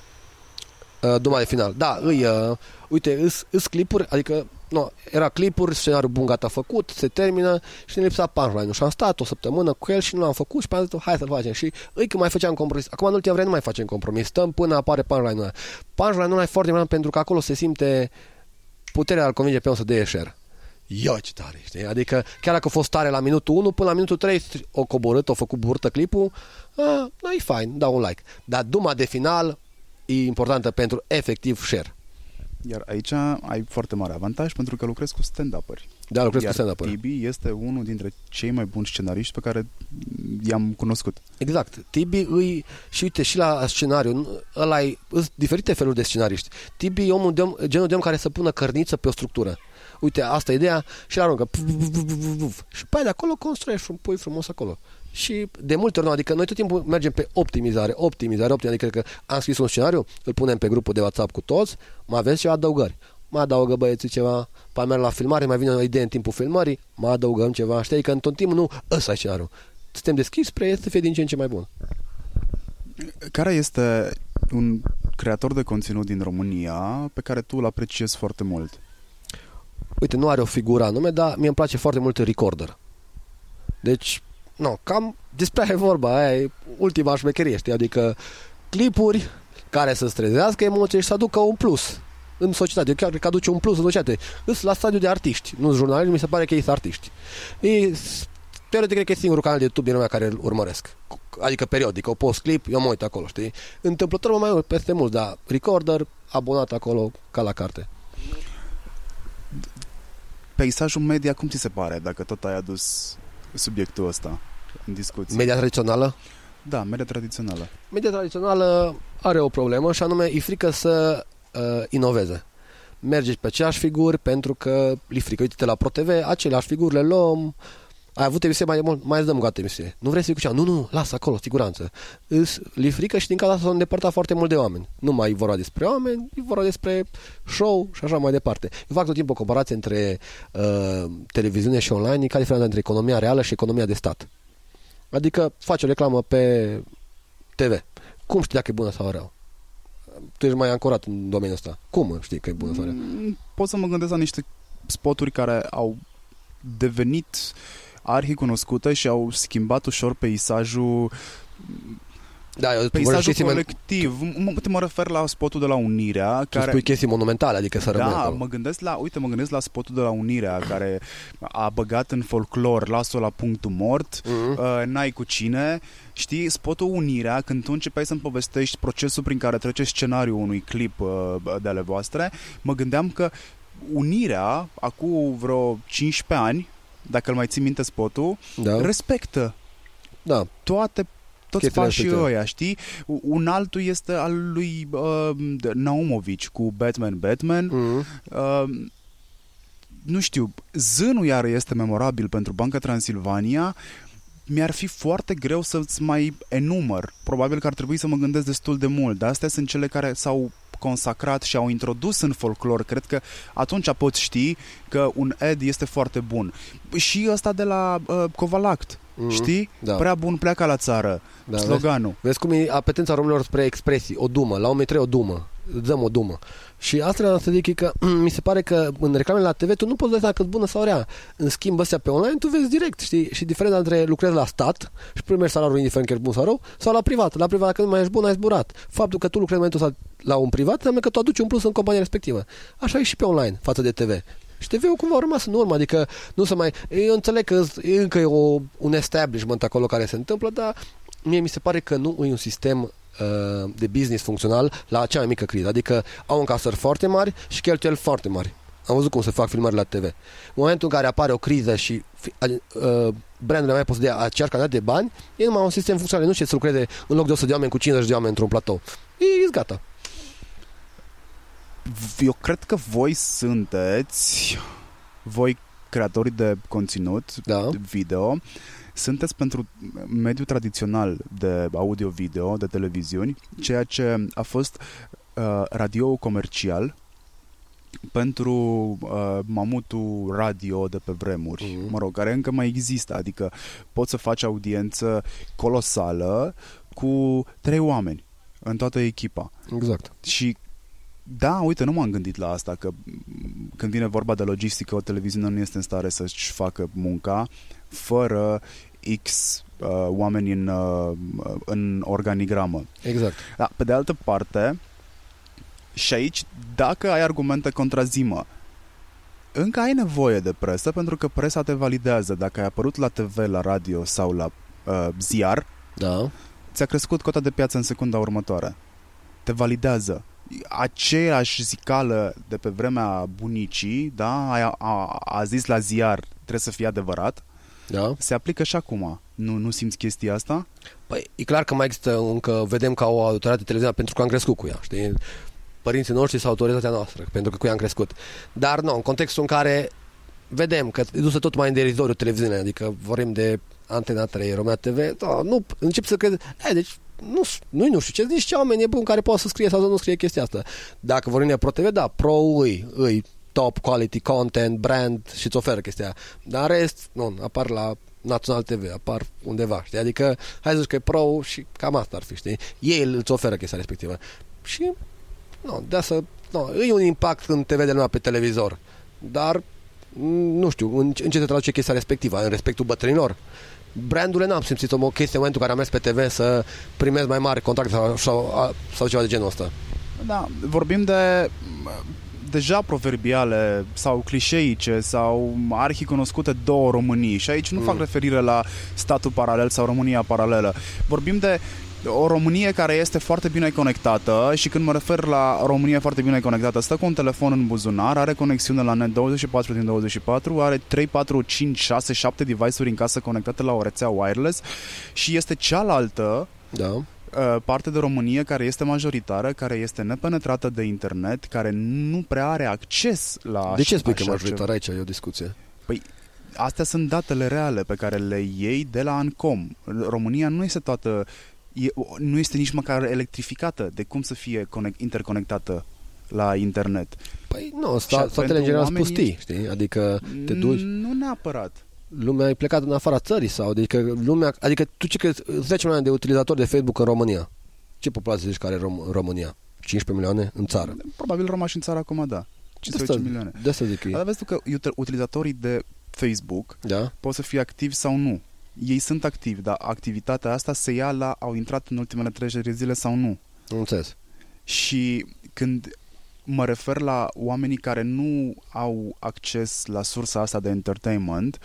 Uh, Duma de final. Da, îi, uh, uite, îs, îs clipuri, adică no, era clipuri, scenariul bun gata făcut, se termină și ne lipsa punchline Și am stat o săptămână cu el și nu l-am făcut și pe am zis, hai să-l facem. Și îi că mai făceam compromis. Acum în ultima vreme nu mai facem compromis. Stăm până apare punchline-ul Punchline-ul e foarte important pentru că acolo se simte puterea al convinge pe om să dea share. Ia ce tare, știi? Adică chiar dacă a fost tare la minutul 1, până la minutul 3 o coborât, o făcut burtă clipul, a, da, e fain, dau un like. Dar duma de final e importantă pentru efectiv share. Iar aici ai foarte mare avantaj pentru că lucrezi cu stand-up-ări. Da, lucrez Iar cu stand-up Tibi este unul dintre cei mai buni scenariști pe care i-am cunoscut. Exact. Tibi îi, și uite, și la scenariu, ăla e, sunt diferite feluri de scenariști. Tibi e omul de om, genul de om care să pună cărniță pe o structură. Uite, asta e ideea și la aruncă. Și pe aia de acolo construiești un pui frumos acolo. Și de multe ori, nu, adică noi tot timpul mergem pe optimizare, optimizare, optimizare, adică că am scris un scenariu, îl punem pe grupul de WhatsApp cu toți, mai aveți ceva adăugări. Mai adaugă băieții ceva, pe merg la filmare, mai vine o idee în timpul filmării, mai adăugăm ceva, știi că în tot timpul nu, ăsta e scenariu. Suntem deschiși spre să fie din ce în ce mai bun. Care este un creator de conținut din România pe care tu îl apreciezi foarte mult? Uite, nu are o figură anume, dar mie îmi place foarte mult Recorder. Deci, nu, cam despre aia e vorba, aia e ultima șmecherie, știi? Adică clipuri care să strezească emoții și să aducă un plus în societate. Eu chiar cred că aduce un plus în societate. Îs la stadiu de artiști, nu jurnaliști, mi se pare că ei sunt artiști. E, teoretic, cred că e singurul canal de YouTube din lumea care îl urmăresc. Adică periodic, o post clip, eu mă uit acolo, știi? Întâmplător mă mai uit peste mult, dar recorder, abonat acolo, ca la carte. Peisajul media, cum ți se pare, dacă tot ai adus subiectul ăsta în discuție? Media tradițională? Da, media tradițională. Media tradițională are o problemă și anume e frică să uh, inoveze. Mergeți pe aceeași figuri pentru că li frică. Uite-te la ProTV, aceleași figuri le luăm, ai avut emisie mai mult, mai îți dăm gata emisie. Nu vrei să fii cu cea? Nu, nu, lasă acolo, siguranță. Îs, li frică și din cauza asta s-au îndepărtat foarte mult de oameni. Nu mai vorba despre oameni, e vorba despre show și așa mai departe. Eu fac tot timpul o comparație între uh, televiziune și online, e ca diferența între economia reală și economia de stat. Adică faci o reclamă pe TV. Cum știi dacă e bună sau rău? Tu ești mai ancorat în domeniul ăsta. Cum știi că e bună sau rău? Mm, Pot să mă gândesc la niște spoturi care au devenit arhicunoscute și au schimbat ușor peisajul Da, eu peisajul chestii, colectiv. Mă, uite, mă refer la spotul de la Unirea. Tu care... spui chestii monumentale, adică să rămână Da, acolo. mă gândesc la, uite, mă gândesc la spotul de la Unirea care a băgat în folclor Las-o la punctul mort, Mhm. uh, N-ai cu cine. Știi, spotul Unirea, când tu începeai să-mi povestești procesul prin care trece scenariul unui clip uh, de ale voastre, mă gândeam că Unirea, acum vreo 15 ani, dacă îl mai ții minte spotul, Da, respectă da. toate toți Chestiile pașii astea. ăia, știi? Un altul este al lui uh, Naumovici cu Batman Batman. Mhm. Uh, nu știu, zânul iar este memorabil pentru Banca Transilvania. Mi-ar fi foarte greu să-ți mai enumăr. Probabil că ar trebui să mă gândesc destul de mult, dar astea sunt cele care s-au consacrat și au introdus în folclor. Cred că atunci poți ști că un ed este foarte bun. Și ăsta de la uh, Covalact, Mhm. știi? Da. Prea bun pleacă la țară. Da, vezi? sloganul. Vezi cum e apetența românilor spre expresii, o dumă, la 1 o dumă, îți dăm o dumă. Și asta vreau să zic e că mi se pare că în reclamele la TV tu nu poți vedea că bună sau rea. În schimb, astea pe online tu vezi direct, știi? Și diferența între lucrezi la stat și primești salariul indiferent că ești bun sau rău, sau la privat. La privat, dacă nu mai ești bun, ai zburat. Faptul că tu lucrezi în momentul ăsta la un privat înseamnă că tu aduci un plus în compania respectivă. Așa e și pe online față de TV. Și TV-ul cumva a rămas în urmă, adică nu se mai... Eu înțeleg că e încă e o, un establishment acolo care se întâmplă, dar mie mi se pare că nu e un sistem uh, de business funcțional la cea mai mică criză. Adică au încasări foarte mari și cheltuieli foarte mari. Am văzut cum se fac filmări la TV. În momentul în care apare o criză și fi- uh, brandurile mai pot să dea aceeași cantitate de bani, e numai un sistem funcțional. Nu știe să lucreze în loc de 100 de oameni cu 50 de oameni într-un platou. E, e gata. Eu cred că voi sunteți, voi creatorii de conținut Da. video, sunteți pentru mediul tradițional de audio-video, de televiziuni, ceea ce a fost uh, radio comercial pentru uh, mamutul radio de pe vremuri, Mhm. mă rog, care încă mai există, adică poți să faci audiență colosală cu trei oameni în toată echipa. Exact. Și da, uite, nu m-am gândit la asta, că m, când vine vorba de logistică, o televiziune nu este în stare să-și facă munca fără X uh, oameni în, uh, în organigramă. Exact. Da, pe de altă parte, și aici, dacă ai argumente contra zimă, încă ai nevoie de presă pentru că presa te validează. Dacă ai apărut la TV, la radio sau la uh, ziar, Da. ți-a crescut cota de piață în secunda următoare. Te validează. Aceeași zicală de pe vremea bunicii, da, a, a, a zis la ziar trebuie să fie adevărat, Da. se aplică și acum. Nu, nu simți chestia asta? Păi, e clar că mai există încă, vedem ca o autoritate televiziunea pentru că am crescut cu ea, știi? Părinții noștri sau autoritatea noastră, pentru că cu ea am crescut. Dar nu, în contextul în care vedem că e dusă tot mai în derizoriu televiziunea, adică vorbim de Antena 3, Romea TV, da, nu, încep să cred, e, deci nu, nu nu știu ce, nici ce oameni e bun care poate să scrie sau să nu scrie chestia asta. Dacă vorbim de Pro TV, da, Pro îi, îi top quality content, brand și îți oferă chestia aia. Dar în rest, nu, apar la Național TV, apar undeva, știi? Adică, hai să zic că e pro și cam asta ar fi, știi? Ei îți oferă chestia respectivă. Și, nu, de asta, nu, e un impact când te vede lumea pe televizor. Dar, m, nu știu, în, în ce te traduce chestia respectivă, în respectul bătrânilor. Brandurile n-am simțit o chestie în momentul în care am mers pe TV să primesc mai mare contract sau, sau, sau ceva de genul ăsta. Da, vorbim de deja proverbiale sau clișeice sau arhicunoscute două Românii și aici nu mm. fac referire la statul paralel sau România paralelă. Vorbim de o Românie care este foarte bine conectată și când mă refer la România foarte bine conectată, stă cu un telefon în buzunar, are conexiune la net 24 din 24, are 3, 4, 5, 6, 7 device-uri în casă conectate la o rețea wireless și este cealaltă Da. Uh, parte de România care este majoritară, care este nepenetrată de internet, care nu prea are acces la De ce spui că așa majoritar ceva. aici e o discuție? Astea sunt datele reale pe care le iei de la ANCOM. România nu este toată e, nu este nici măcar electrificată de cum să fie conect, interconectată la internet. Păi nu, Și sta, statele pentru în general sunt oamenii- pustii, știi? Adică te duci, Nu neapărat. Lumea e plecat în afara țării sau, adică lumea, adică tu ce crezi, 10 milioane de utilizatori de Facebook în România. Ce populație zici că are Rom- în România? 15 milioane în țară. Probabil rămași în țară acum, da. 15 milioane. De asta zic Dar că vezi tu că ut- utilizatorii de Facebook Da? pot să fie activi sau nu. Ei sunt activi, dar activitatea asta se ia la au intrat în ultimele 30 de zile sau nu. Nu înțeles. Și când mă refer la oamenii care nu au acces la sursa asta de entertainment,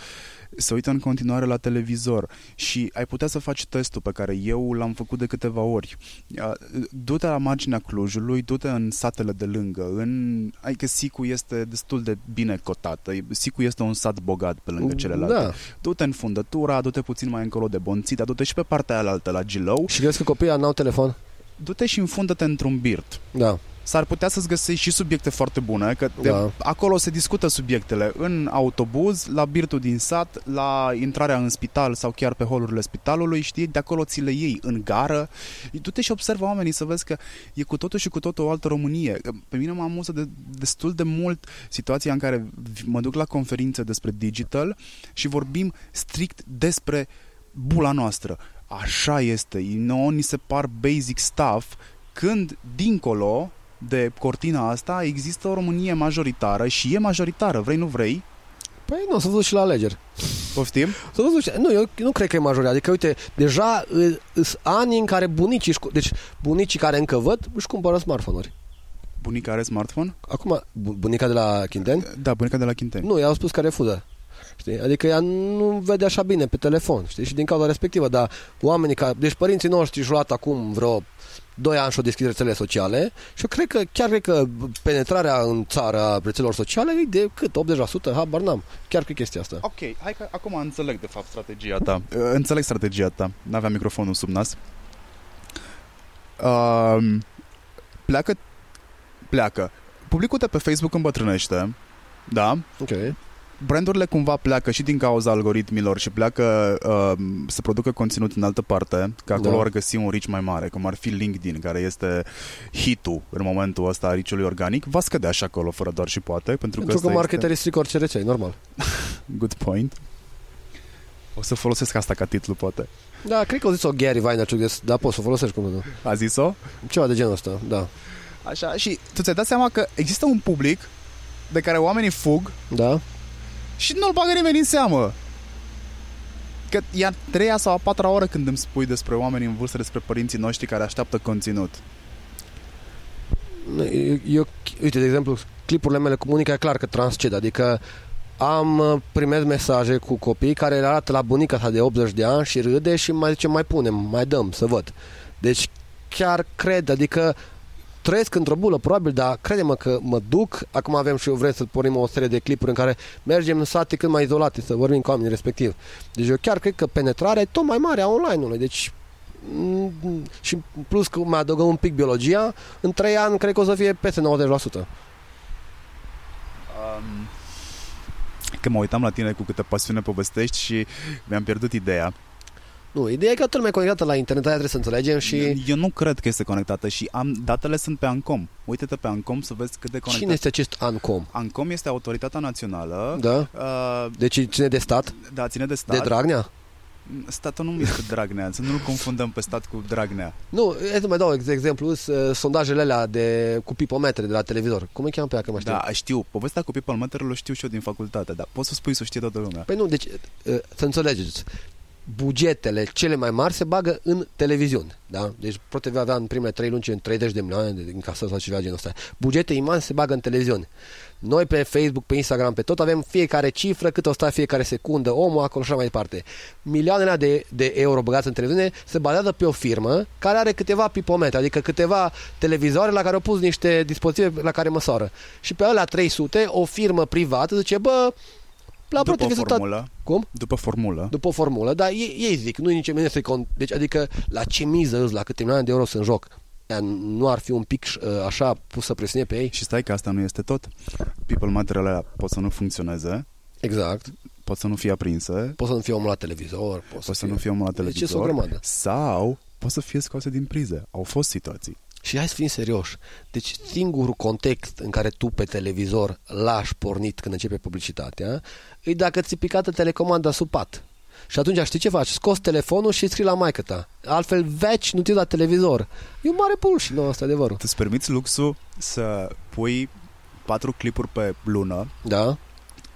se uită în continuare la televizor și ai putea să faci testul pe care eu l-am făcut de câteva ori. Uh, Du-te la marginea Clujului, du-te în satele de lângă, în... adică Sicu este destul de bine cotată, Sicu este un sat bogat pe lângă celelalte. Da. Du-te în fundătura, du-te puțin mai încolo de Bonțita, du-te și pe partea aia altă la Gilău, Și crezi că copiii n-au telefon? du-te și înfundă-te într-un birt Da. S-ar putea să-ți găsești și subiecte foarte bune, că de, Da. acolo se discută subiectele în autobuz, la birtul din sat, la intrarea în spital sau chiar pe holurile spitalului, știi, de acolo ți le iei în gară. Du-te și observă oamenii să vezi că e cu totul și cu totul o altă Românie. Pe mine mă amuză de, destul de mult situația în care mă duc la conferințe despre digital și vorbim strict despre bula noastră. Așa este, nouă ni se par basic stuff, când dincolo de cortina asta există o Românie majoritară și e majoritară, vrei nu vrei, Păi nu, s-a văzut și la alegeri. poftim? S-a văzut și... Nu, eu nu cred că e majoritate. Adică, uite, deja sunt ani în care bunicii, își cu- deci bunicii care încă văd, își cumpără smartphone-uri. Bunica are smartphone? Acum, bu- bunica de la Chinteni? Da, bunica de la Chinteni. Nu, i-au spus că refuză. Știi? Adică ea nu vede așa bine pe telefon, știi? Și din cauza respectivă, dar oamenii care... Deci părinții noștri și-au luat acum vreo 2 ani și-au deschis rețele sociale și eu cred că, chiar cred că penetrarea în țara rețelelor sociale e de cât? 80%? Habar n-am. Chiar cred chestia asta. Ok, hai că acum înțeleg de fapt strategia ta. Uh, Înțeleg strategia ta. N-aveam microfonul sub nas. Uh, pleacă, pleacă. Publicul de pe Facebook îmbătrânește, da? Ok. Brandurile cumva pleacă și din cauza algoritmilor și pleacă uh, să producă conținut în altă parte, că acolo Da. ar găsi un reach mai mare, cum ar fi LinkedIn, care este hitul în momentul ăsta a reach-ului organic, va scădea și acolo fără doar și poate, pentru, Pentru că, că ăsta marketerii strică orice rețea, e normal. este good point. O să folosesc asta ca titlu, poate. Da, cred că au zis-o Gary Vaynerchuk, des- dar poți să o folosești cum nu. A zis-o? Ceva de genul ăsta, da. Așa, și tu ți-ai dat seama că există un public de care oamenii fug Da? Și nu-l bagă nimeni în seamă. Că e a treia sau a patra oră când îmi spui despre oameni în vârstă, despre părinții noștri care așteaptă conținut. Eu, eu, uite, de exemplu, clipurile mele cu bunica e clar că transced, adică am uh, primit mesaje cu copii care le arată la bunica sa de 80 de ani și râde și mai zice mai punem, mai dăm să văd. Deci chiar cred, adică trăiesc într-o bulă, probabil, dar crede-mă că mă duc. Acum avem și eu vrem să pornim o serie de clipuri în care mergem în sate cât mai izolate, să vorbim cu oamenii respectiv. Deci eu chiar cred că penetrarea e tot mai mare a online-ului. Deci mm, și plus că mai adăugăm un pic biologia, în 3 ani cred că o să fie peste 90%. Um, că mă uitam la tine cu câtă pasiune povestești și mi-am pierdut ideea. Nu, ideea e că toată lumea e conectată la internet, aia trebuie să înțelegem și... Eu nu cred că este conectată și am datele sunt pe Ancom. Uite-te pe Ancom să vezi cât de conectat. Cine este acest Ancom? Ancom este autoritatea națională. Da? Uh, deci ține de stat? Da, ține de stat. De Dragnea? Statul nu este Dragnea, să nu-l confundăm pe stat cu Dragnea. Nu, să mai dau exemplu, uh, sondajele alea de, cu pipometre de la televizor. Cum îi cheamă pe aia, că mă știu? Da, știu. Povestea cu pipometrele știu și eu din facultate, dar poți să spui să știe toată lumea. Păi nu, deci, uh, să înțelegeți bugetele cele mai mari se bagă în televiziune. Da? Deci ProTV avea în primele trei luni 30 de milioane de încasări sau ceva genul ăsta. Bugete imense se bagă în televiziune. Noi pe Facebook, pe Instagram, pe tot avem fiecare cifră, cât o sta fiecare secundă, omul acolo și așa mai departe. Milioanele de, de euro băgați în televiziune se bazează pe o firmă care are câteva pipometre, adică câteva televizoare la care au pus niște dispozitive la care măsoară. Și pe alea 300, o firmă privată zice, bă, la După formulă. Cum? După formulă. După formulă, dar ei, ei zic, nu e nici mine să Deci, adică, la ce miză îți, la câte milioane de euro sunt în joc? Nu ar fi un pic uh, așa pusă presiune pe ei? Și stai că asta nu este tot. People materialele pot să nu funcționeze. Exact. Pot să nu fie aprinse. Pot să nu fie omul la televizor. Pot să, să nu fie omul la televizor. Deci, sau pot să fie scoase din prize. Au fost situații. Și hai să fim serioși. Deci singurul context în care tu pe televizor lași pornit când începe publicitatea e dacă ți picată telecomanda sub pat. Și atunci știi ce faci? Scos telefonul și scrii la maică ta. Altfel veci nu te la televizor. E un mare bullshit, nu, asta adevărul. Tu îți permiți luxul să pui patru clipuri pe lună da.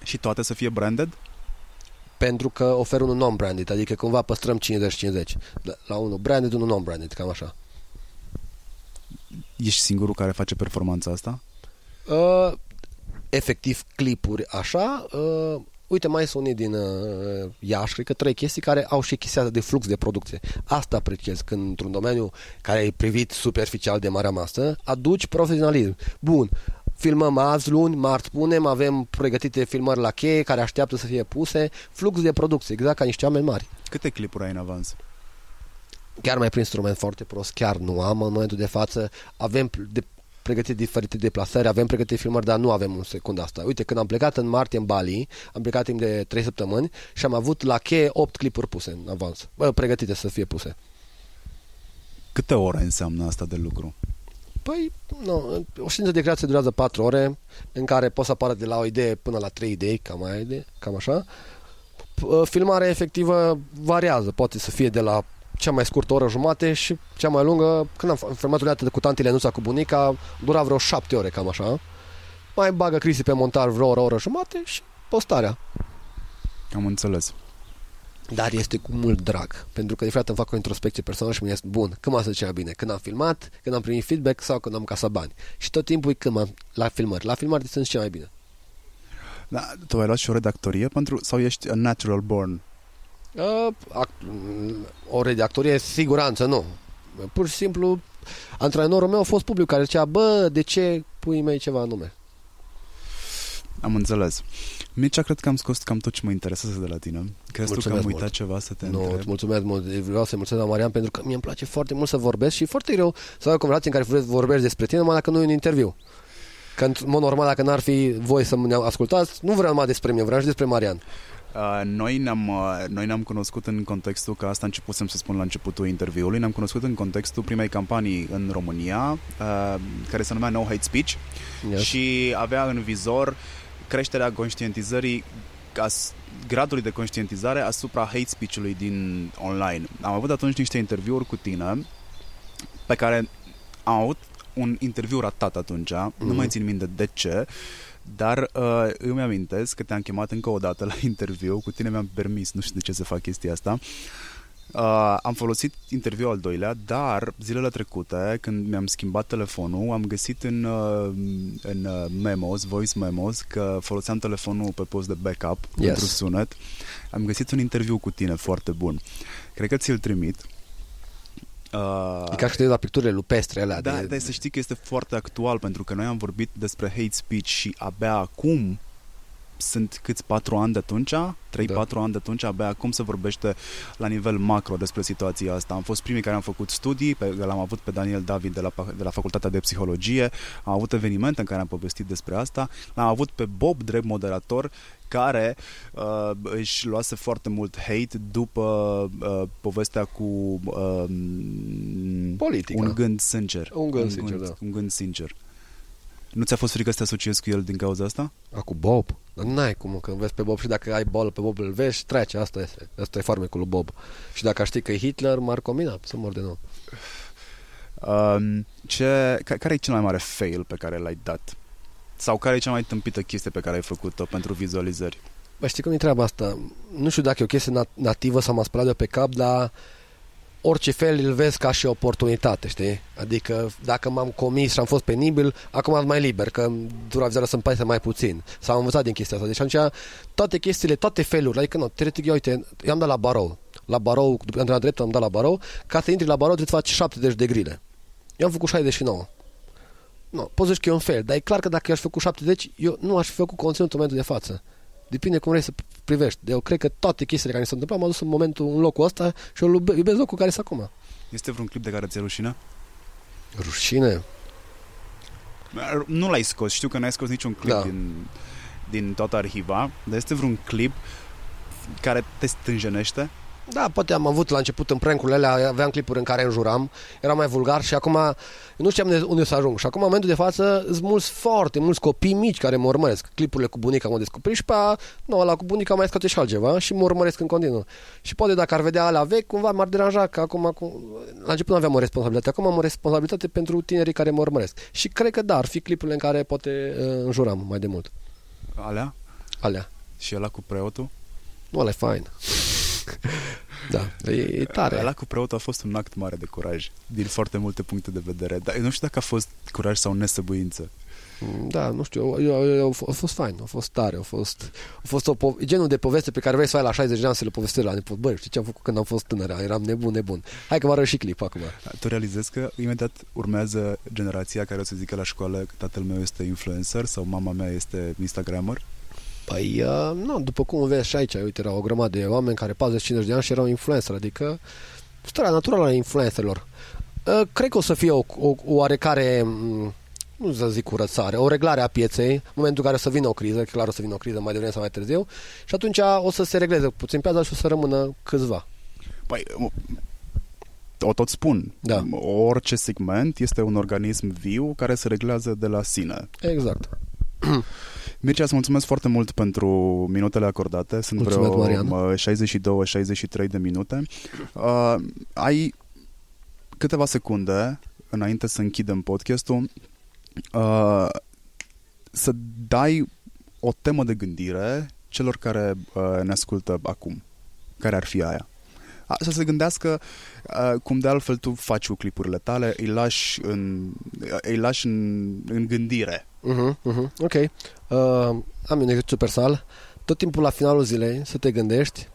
și toate să fie branded? Pentru că ofer unul non-branded, adică cumva păstrăm 50-50. La unul branded, unul non-branded, cam așa. Ești singurul care face performanța asta? Uh, efectiv clipuri așa. Uh, uite, mai sunt unii din uh, Iași, cred că trei chestii care au și chestia de flux de producție. Asta apreciez când într-un domeniu care e privit superficial de marea masă, aduci profesionalism. Bun, filmăm azi, luni, marți punem, avem pregătite filmări la cheie care așteaptă să fie puse, flux de producție, exact ca niște oameni mari. Câte clipuri ai în avans? Chiar mai prin instrument foarte prost, chiar nu am în momentul de față. Avem de pregătit diferite deplasări, avem pregătit filmări, dar nu avem un secund asta. Uite, când am plecat în martie în Bali, am plecat timp de 3 săptămâni și am avut la cheie 8 clipuri puse în avans, bă, pregătite să fie puse. Câte ore înseamnă asta de lucru? Păi, nu, o știință de creație durează 4 ore, în care poți să apară de la o idee până la 3 idei, cam, aia, cam așa. Filmarea efectivă variază, poate să fie de la cea mai scurtă oră jumate și cea mai lungă, când am filmat o cu tantile Nuța cu bunica, dura vreo șapte ore, cam așa. Mai bagă Cristi pe montar vreo oră, oră jumate și postarea. Am înțeles. Dar este cu mult drag, pentru că de fapt îmi fac o introspecție personală și mi este bun, când m-a să cea bine, când am filmat, când am primit feedback sau când am casat bani. Și tot timpul e când am la filmări. La filmări sunt cea mai bine. Da, tu ai luat și o redactorie pentru, sau ești a natural born Uh, act- o redactorie, siguranță, nu. Pur și simplu, antrenorul meu a fost public care zicea, bă, de ce pui mei ceva nume? Am înțeles. Mircea, cred că am scos cam tot ce mă interesează de la tine. Crezi tu că am uitat mult. ceva să te Nu, întreb? îți mulțumesc mult. Vreau să mulțumesc la Marian pentru că mie îmi place foarte mult să vorbesc și foarte greu să ai o conversație în care vorbești despre tine, numai dacă nu e un interviu. Că, în mod normal, dacă n-ar fi voi să mă ascultați, nu vreau numai despre mine, vreau și despre Marian. Uh, noi, ne-am, uh, noi ne-am cunoscut în contextul, că asta începusem să spun la începutul interviului, ne-am cunoscut în contextul primei campanii în România, uh, care se numea No Hate Speech yes. și avea în vizor creșterea conștientizării gradului de conștientizare asupra hate speech-ului din online. Am avut atunci niște interviuri cu tine pe care am avut un interviu ratat atunci, mm-hmm. nu mai țin minte de ce, dar uh, îmi amintesc că te-am chemat încă o dată la interviu, cu tine mi-am permis, nu știu de ce să fac chestia asta, Uh, am folosit interviul al doilea, dar zilele trecute, când mi-am schimbat telefonul, am găsit în, uh, în uh, memos, voice memos, că foloseam telefonul pe post de backup yes. pentru sunet. Am găsit un interviu cu tine foarte bun. Cred că ți-l trimit. Uh, e ca și la picturile lupestre alea. Da, de... dar să știi că este foarte actual, pentru că noi am vorbit despre hate speech și abia acum sunt câți patru ani de atunci, 3-4 da. ani de atunci, abia acum se vorbește la nivel macro despre situația asta. Am fost primii care am făcut studii, pe, l-am avut pe Daniel David de la, de la Facultatea de Psihologie, am avut evenimente în care am povestit despre asta, l-am avut pe Bob, drept moderator, care uh, își luase foarte mult hate după uh, povestea cu uh, Politica. un gând sincer. Un gând un sincer, gând, da. Un gând sincer. Nu ți-a fost frică să te asociezi cu el din cauza asta? A, cu Bob? Dar n-ai cum, că vezi pe Bob și dacă ai bolă pe Bob îl vezi, trece, asta este. Asta e farmecul lui Bob. Și dacă știi că e Hitler, m-ar combina să mor de nou. Um, ce, care e cel mai mare fail pe care l-ai dat? Sau care e cea mai tâmpită chestie pe care ai făcut-o pentru vizualizări? Bă, știi cum e treaba asta? Nu știu dacă e o chestie nat- nativă sau m-a spălat de pe cap, dar orice fel îl vezi ca și oportunitate, știi? Adică dacă m-am comis și am fost penibil, acum am mai liber, că dura vizuală să-mi pase mai puțin. S-a învățat din chestia asta. Deci atunci toate chestiile, toate felurile, adică nu, teoretic, eu, uite, eu am dat la barou. La barou, după am drept, am dat la barou. Ca să intri la barou trebuie să faci 70 de grile. Eu am făcut 69. Nu, poți zici că e un fel, dar e clar că dacă eu aș făcut 70, eu nu aș fi făcut conținutul în momentul de față. Depinde cum vrei să privești. Eu cred că toate chestiile care mi s-au întâmplat m-au dus în momentul, în locul ăsta și eu iubesc locul care sunt acum. Este vreun clip de care ți-e rușine? Rușine? Nu l-ai scos, știu că n-ai scos niciun clip da. din, din toată arhiva, dar este vreun clip care te stânjenește? Da, poate am avut la început în prank alea, aveam clipuri în care înjuram, era mai vulgar și acum nu știam unde să ajung. Și acum, în momentul de față, sunt mulți, foarte mulți copii mici care mă urmăresc. Clipurile cu bunica mă descoperi și pe aia, nu, la cu bunica mai scoate și altceva și mă urmăresc în continuu. Și poate dacă ar vedea alea vechi, cumva m-ar deranja că acum, acum la început nu aveam o responsabilitate, acum am o responsabilitate pentru tinerii care mă urmăresc. Și cred că da, ar fi clipurile în care poate uh, înjuram mai de mult. Alea? Alea. Și ăla cu preotul? Nu, ăla e fain. Da, e, e tare. Ăla cu preotul a fost un act mare de curaj, din foarte multe puncte de vedere. Dar nu știu dacă a fost curaj sau nesăbuință. Da, nu știu, eu, eu, eu, a fost fain, a fost tare, a fost, a fost o po- genul de poveste pe care vrei să o ai la 60 de ani să le povestești la nepot. Băi, știi ce am făcut când am fost tânăr? Eram nebun, nebun. Hai că vă arăt și clip acum. Tu realizezi că imediat urmează generația care o să zică la școală că tatăl meu este influencer sau mama mea este Instagrammer? Păi, uh, nu, după cum vezi și aici, uite, erau o grămadă de oameni care 40-50 de ani și erau influencer, adică starea naturală a influencerilor. Uh, cred că o să fie o, o, o oarecare, nu să zic curățare, o reglare a pieței, în momentul în care o să vină o criză, clar o să vină o criză mai devreme sau mai târziu, și atunci o să se regleze puțin piața și o să rămână câțiva. Păi, o tot spun. Da. Orice segment este un organism viu care se reglează de la sine. Exact. Mircea, îți mulțumesc foarte mult pentru minutele acordate. Sunt mulțumesc, vreo 62-63 de minute. Uh, ai câteva secunde înainte să închidem podcastul uh, să dai o temă de gândire celor care uh, ne ascultă acum. Care ar fi aia? Să se gândească uh, cum de altfel tu faci cu clipurile tale, îi lași în, îi lași în, în gândire. Uh-huh, uh-huh. Ok. Uh, am un exercițiu personal. Tot timpul la finalul zilei să te gândești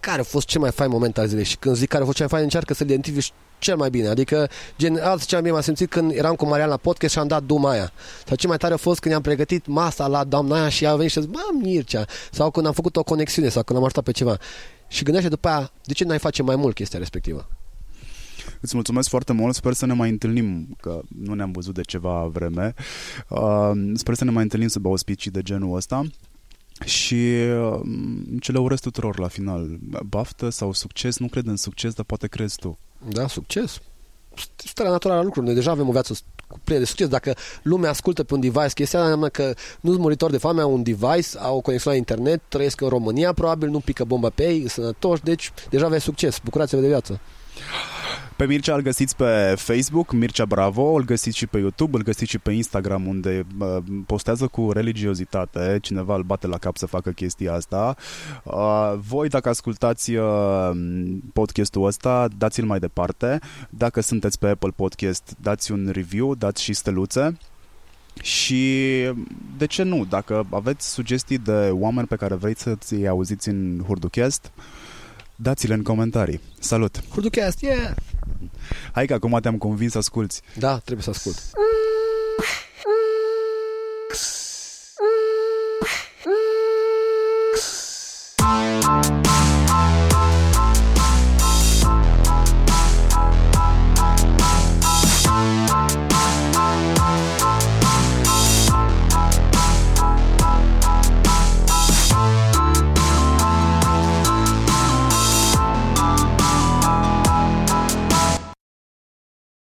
care a fost cel mai fain moment al zilei și când zic care a fost cel mai fain, încearcă să-l identifici cel mai bine. Adică, gen, alții cel mai bine m-a simțit când eram cu Marian la podcast și am dat duma aia. Sau cel mai tare a fost când am pregătit masa la doamna aia și a venit și a zis, bă, Mircea. Sau când am făcut o conexiune sau când am ajutat pe ceva și gândește după aia de ce n-ai face mai mult chestia respectivă. Îți mulțumesc foarte mult, sper să ne mai întâlnim, că nu ne-am văzut de ceva vreme. Uh, sper să ne mai întâlnim să bea ospicii de genul ăsta. Și uh, ce le urez tuturor la final. Baftă sau succes, nu cred în succes, dar poate crezi tu. Da, succes. Starea naturală a lucrurilor. Noi deja avem o viață cu plină de succes. Dacă lumea ascultă pe un device, chestia înseamnă că nu sunt muritori de foame, au un device, au o conexiune la internet, trăiesc în România, probabil nu pică bomba pe ei, sănătoși, deci deja aveți succes. Bucurați-vă de viață. Pe Mircea îl găsiți pe Facebook, Mircea Bravo, îl găsiți și pe YouTube, îl găsiți și pe Instagram, unde uh, postează cu religiozitate, cineva îl bate la cap să facă chestia asta. Uh, voi, dacă ascultați uh, podcastul ăsta, dați-l mai departe. Dacă sunteți pe Apple Podcast, dați un review, dați și steluțe. Și de ce nu? Dacă aveți sugestii de oameni pe care vreți să-ți auziți în Hurducast, dați-le în comentarii. Salut! Hurducast, yeah! Hai că acum te-am convins să asculti. Da, trebuie să ascult.